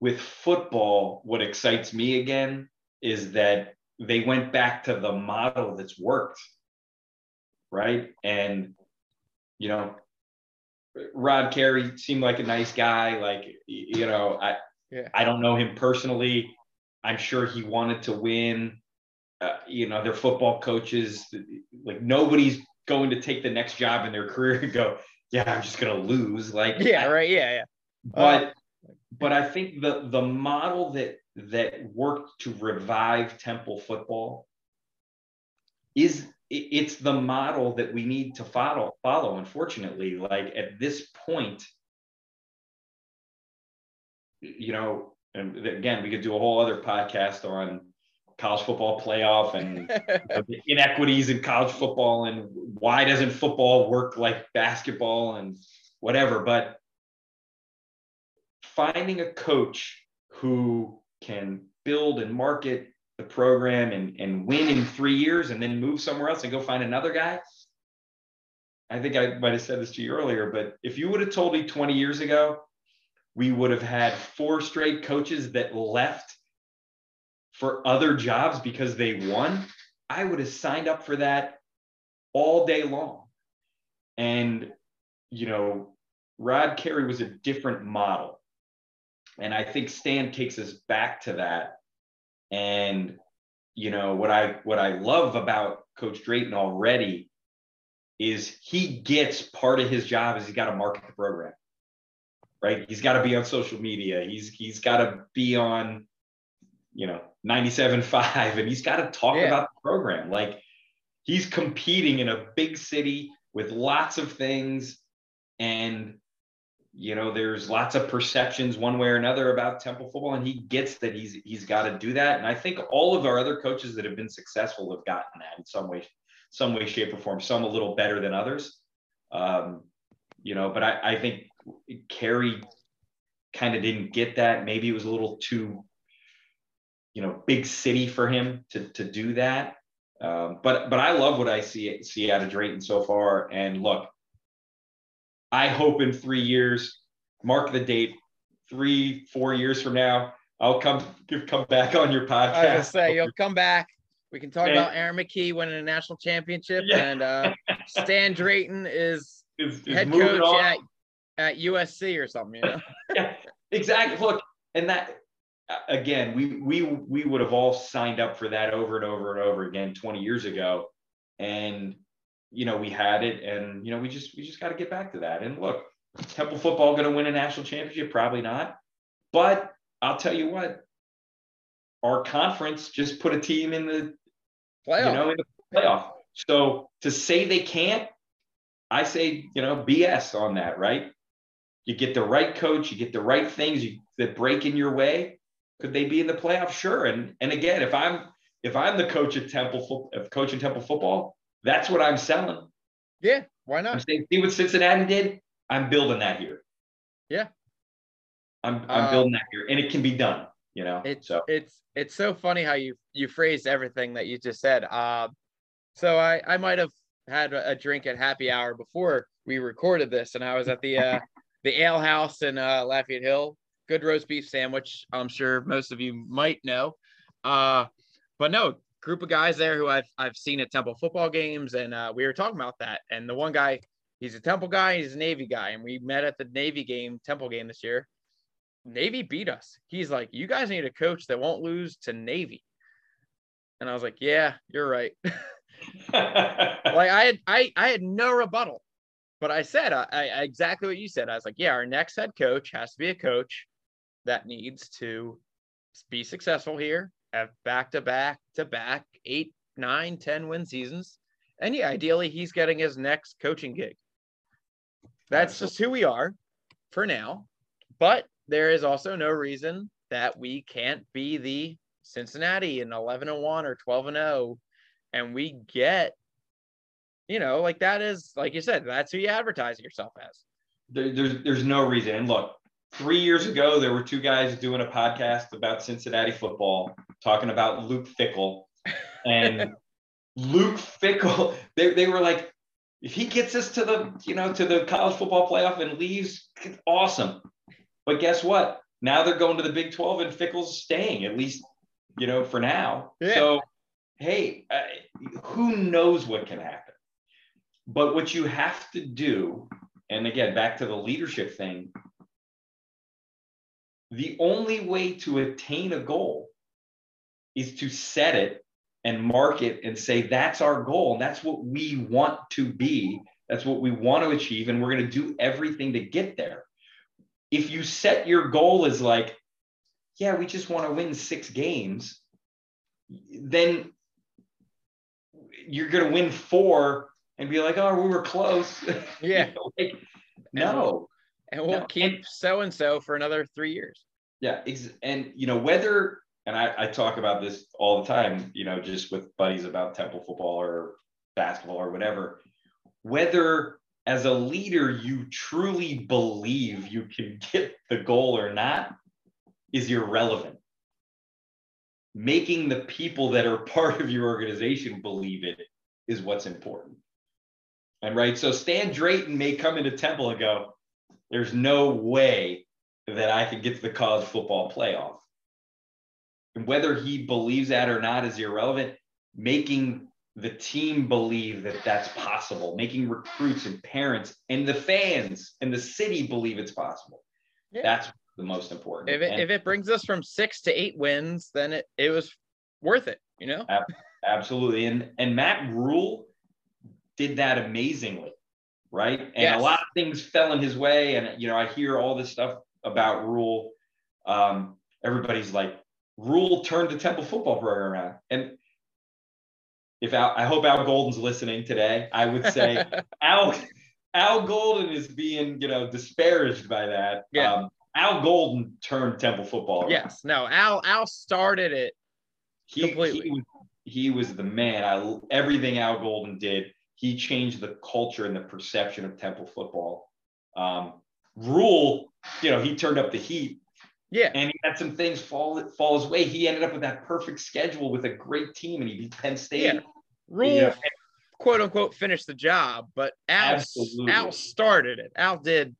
with football what excites me again is that they went back to the model that's worked right and you know rod carey seemed like a nice guy like you know i Yeah. i don't know him personally i'm sure he wanted to win uh, you know their football coaches like nobody's going to take the next job in their career and go yeah, I'm just gonna lose. Like yeah, right, yeah, yeah. But uh, but I think the the model that that worked to revive Temple football is it's the model that we need to follow follow unfortunately like at this point you know and again we could do a whole other podcast on college football playoff and (laughs) the inequities in college football and why doesn't football work like basketball and whatever but finding a coach who can build and market the program and, and win in three years and then move somewhere else and go find another guy. I think I might have said this to you earlier, but if you would have told me 20 years ago, we would have had four straight coaches that left for other jobs because they won, I would have signed up for that all day long. And, you know, Rod Carey was a different model. And I think Stan takes us back to that and you know what I what I love about Coach Drayton already is he gets part of his job is he's got to market the program. Right? He's got to be on social media. He's he's got to be on, you know, 97.5 and he's got to talk yeah. about the program. Like he's competing in a big city with lots of things and you know, there's lots of perceptions one way or another about Temple football, and he gets that he's he's got to do that. And I think all of our other coaches that have been successful have gotten that in some way, some way, shape, or form. Some a little better than others, um, you know. But I, I think Carey kind of didn't get that. Maybe it was a little too, you know, big city for him to to do that. Um, but but I love what I see see out of Drayton so far. And look, I hope in three years, mark the date, three, four years from now, I'll come come back on your podcast. I was say you'll come back. We can talk and, about Aaron McKie winning a national championship, yeah. and uh, Stan Drayton is, (laughs) is, is head coach on. at, at USC or something. You know? (laughs) yeah, exactly. Look, and that again, we we we would have all signed up for that over and over and over again 20 years ago, and you know, we had it and, you know, we just, we just got to get back to that. And look, Temple football going to win a national championship? Probably not. But I'll tell you what, our conference just put a team in the playoff. You know, in the playoff. So to say they can't, I say, you know, BS on that, right? You get the right coach, you get the right things you, that break in your way. Could they be in the playoff? Sure. And and again, if I'm if I'm the coach at Temple, if coaching Temple football, that's what I'm selling. Yeah, why not? I'm saying, see what Cincinnati did. I'm building that here. Yeah, I'm I'm um, building that here, and it can be done. You know, it's so it's it's so funny how you you phrased everything that you just said. Uh, so I I might have had a drink at happy hour before we recorded this, and I was at the uh, the Ale House in uh, Lafayette Hill. Good roast beef sandwich. I'm sure most of you might know. Uh, but no, group of guys there who I've I've seen at Temple football games, and uh, we were talking about that. And the one guy, he's a Temple guy, he's a Navy guy, and we met at the Navy game, Temple game this year. Navy beat us. He's like, you guys need a coach that won't lose to Navy. And I was like, yeah, you're right. (laughs) like I had I I had no rebuttal, but I said I, I exactly what you said. I was like, yeah, our next head coach has to be a coach that needs to be successful here have back to back to back eight, nine, ten win seasons. And yeah, ideally he's getting his next coaching gig. That's just who we are for now. But there is also no reason that we can't be the Cincinnati in 11 and 1 or 12 and 0 and we get you know like that is like you said that's who you advertise yourself as there, there's there's no reason and look three years ago, there were two guys doing a podcast about Cincinnati football, talking about Luke Fickell. And (laughs) Luke Fickell, they, they were like, if he gets us to the, you know, to the college football playoff and leaves, awesome. But guess what? Now they're going to the Big 12 and Fickell's staying, at least, you know, for now. Yeah. So, hey, uh, who knows what can happen? But what you have to do, and again, back to the leadership thing, the only way to attain a goal is to set it and mark it and say that's our goal and that's what we want to be That's what we want to achieve. And we're going to do everything to get there. If you set your goal as like, yeah, we just want to win six games, then you're going to win four and be like, oh, we were close. (laughs) Yeah. you know, like, no. And we'll No, keep so and so for another three years. Yeah, and you know whether, and I, I talk about this all the time, you know, just with buddies about Temple football or basketball or whatever. Whether as a leader you truly believe you can (laughs) get the goal or not is irrelevant. Making the people that are (laughs) part of your organization believe it is what's important. And right, so Stan Drayton may come into Temple and go, "There's no way that I can get to the college football playoff. And whether he believes that or not is irrelevant. Making the team believe that that's possible, making recruits and parents and the fans and the city believe it's possible. Yeah. That's the most important. If it, And if it brings us from six to eight wins, then it, it was worth it, you know? absolutely. And and Matt Rhule did that amazingly, right? And Yes. a lot of things fell in his way. And you know, I hear all this stuff about Rhule. Um, everybody's like, Rhule turned the Temple football program around. And if Al, I hope Al Golden's listening today, I would say (laughs) Al Al Golden is being, you know, disparaged by that. Yeah. Um, Al Golden turned Temple football. around. yes. No, Al Al started it. he, Completely. he he was the man. I everything Al Golden did. He changed the culture and the perception of Temple football. Um, Rhule, you know, he turned up the heat Yeah. and he had some things fall fall his way. He ended up with that perfect schedule with a great team, and he beat Penn State. Yeah. Rhule, Yeah. quote unquote, finished the job, but Al, Absolutely. Al started it. Al did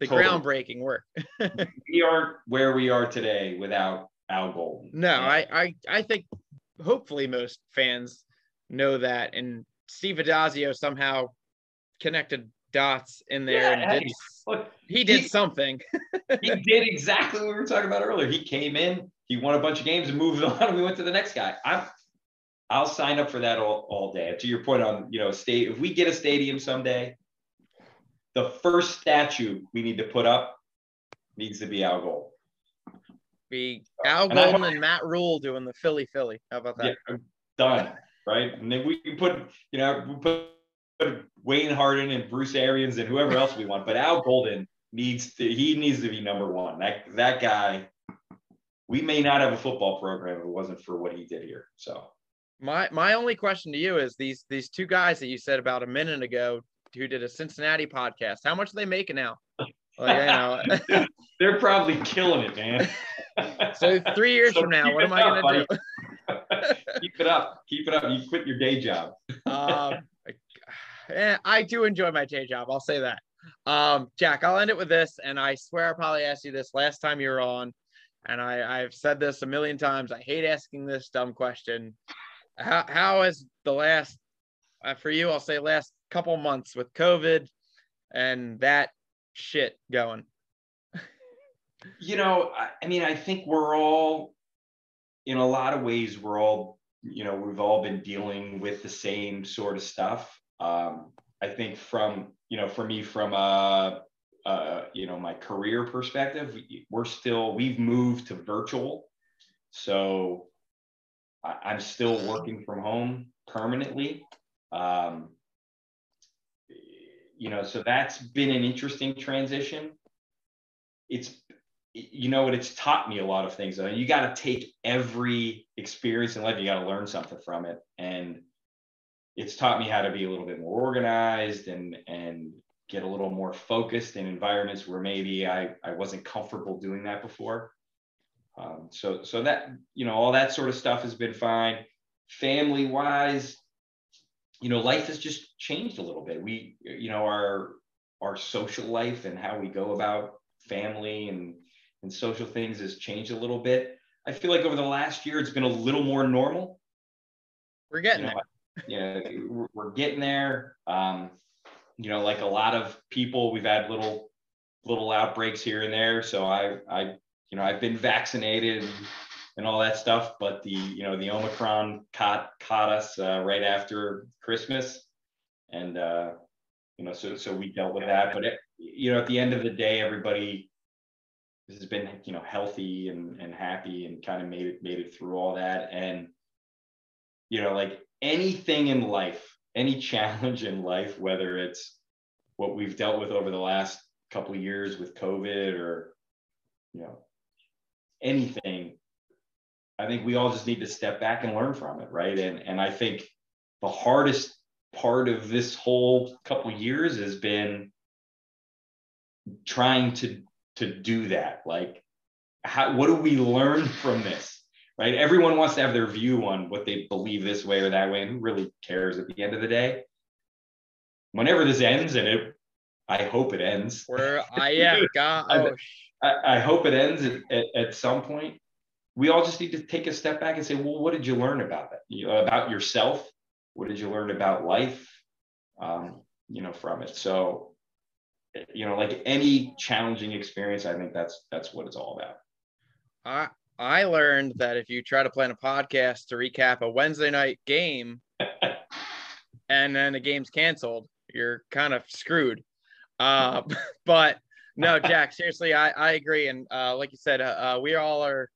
the Totally. groundbreaking work. (laughs) We aren't where we are today without Al Golden. No, And I, I, I think hopefully most fans know that, and Steve Addazio somehow connected dots in there Yeah, and did, look, he did he- something. (laughs) he did exactly what we were talking about earlier. He came in, he won a bunch of games and moved (laughs) on, and we went to the next guy. I'm I'll sign up for that all, all day. To your point on, you know, state if we get a stadium someday, the first statue we need to put up needs to be Al Gold. Be Al And Golden and Matt Rhule doing the Philly Philly. How about that? Yeah, done. Right. And then we can put, you know, we put, put Wayne Hardin and Bruce Arians and whoever else we want. But Al Golden needs to, he needs to be number one. That that guy, we may not have a football program if it wasn't for what he did here. So My my only question to you is these these two guys that you said about a minute ago who did a Cincinnati podcast. How much are they making now? Like, you know, (laughs) they're probably killing it, man. (laughs) so three years So from now, what am I gonna do? Keep it up. Keep it up. You quit your day job. (laughs) um, eh, I do enjoy my day job. I'll say that. Um, Jack, I'll end it with this, and I swear I probably asked you this last time you were on, and I, I've said this a million times. I hate asking this dumb question. How how has the last uh, for you? I'll say last couple months with COVID and that shit going. you know, I, I mean, I think we're all, in a lot of ways, we're all, you know, we've all been dealing with the same sort of stuff. Um, I think from, you know, for me, from a, uh, you know, my career perspective, we- we're still, we've moved to virtual. So I'm still working from home permanently. Um, you know, so that's been an interesting transition. It's you know what it's taught me a lot of things though. You got to take every experience in life you got to learn something from it. And it's taught me how to be a little bit more organized and and get a little more focused in environments where maybe i i wasn't comfortable doing that before. Um, so so that you know all that sort of stuff has been fine. Family wise you know life has just changed a little bit. We you know our our social life and how we go about family and and social things has changed a little bit. I feel like over the last year, it's been a little more normal. We're getting You there. know, you know, we're- we're getting there. Um, you know, like a lot of people, we've had little little outbreaks here and there. So I, I, you know, I've been vaccinated and, and all that stuff. But the, you know, the Omicron caught caught us uh, right after Christmas, and uh, you know, so so we dealt with that. But it, you know, at the end of the day, everybody has been you know healthy and and happy and kind of made it made it through all that. And you know, like anything in life, any (laughs) challenge in life, whether it's what we've dealt with over the last couple of years with COVID or you know anything, I think we all just need to step back and learn from it, right? And and I think the hardest part of this whole couple years has been trying to to do that. Like, how what do we learn from this? Right? Everyone wants to have their view on what they believe this way or that way, and who really cares at the end of the day? Whenever this ends, and it, I hope it ends. Where I am, (laughs) God. I, I hope it ends at, at, at some point we all just need to take a step back and say, well, what did you learn about that? You about yourself? What did you learn about life? Um, you know, from it. So, you know, like any challenging experience, I think that's that's what it's all about. I I learned that if you try to plan a podcast to recap a Wednesday night game, (laughs) and then the game's canceled, you're kind of screwed. Uh, (laughs) but no, (laughs) Jack, seriously, I, I agree. And uh, like you said, uh, uh we all are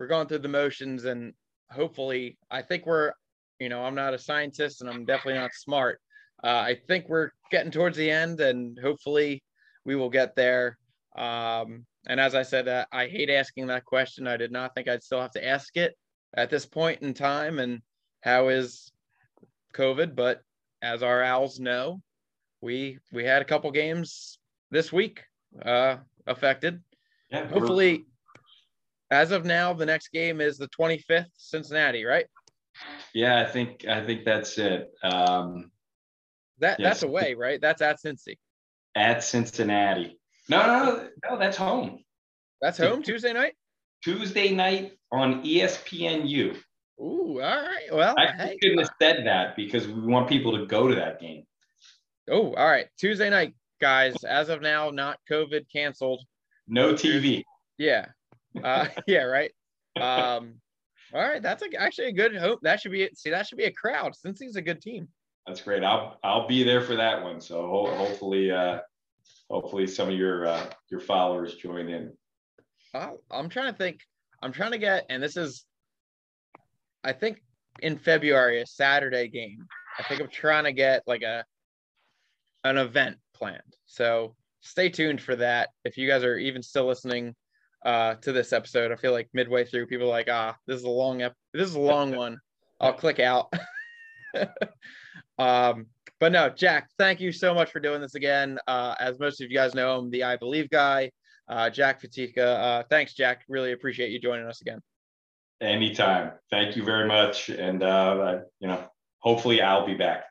we're going through the motions and hopefully i think we're you know i'm not a scientist and i'm definitely not smart uh, i think we're getting towards the end and hopefully we will get there um, and as i said uh, i hate asking that question i did not think i'd still have to ask it at this point in time and how is covid but as our owls know we we had a couple games this week uh affected yeah, hopefully as of now, the next game is the 25th, Cincinnati, right? Yeah, I think I think that's it. Um, that yes. that's away, right? That's at Cincy. At Cincinnati. No, no, no, no, that's home. That's home Tuesday night. Tuesday night on ESPNU. Ooh, all right. Well, I hey, couldn't have said that because we want people to go to that game. Oh, all right. Tuesday night, guys. As of now, not COVID canceled. No TV. Yeah, uh, (laughs) yeah, right. Um, all right, that's a, actually a good hope. That should be it. See, that should be a crowd Cincy's a good team. That's great. I'll I'll be there for that one. So ho- hopefully, uh, hopefully some of your uh, your followers join in. Uh, I'm trying to think. I'm trying to get, and this is, I think in February, a Saturday game. I think I'm trying to get like a an event planned. So stay tuned for that. If you guys are even still listening uh, to this episode. I feel like midway through, people are like, ah, this is a long ep- this is a long (laughs) one. I'll click out. (laughs) um, but no, Jack, thank you so much for doing this again. Uh, as most of you guys know, I'm the I Believe guy, uh, Jack Fatika. Uh, thanks, Jack. Really appreciate you joining us again. Anytime. Thank you very much. And, uh, you know, hopefully I'll be back.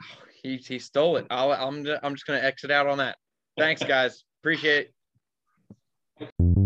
(sighs) He, he stole it. I'll, I'm, I'm just going to exit out on that. Thanks, guys. Appreciate it.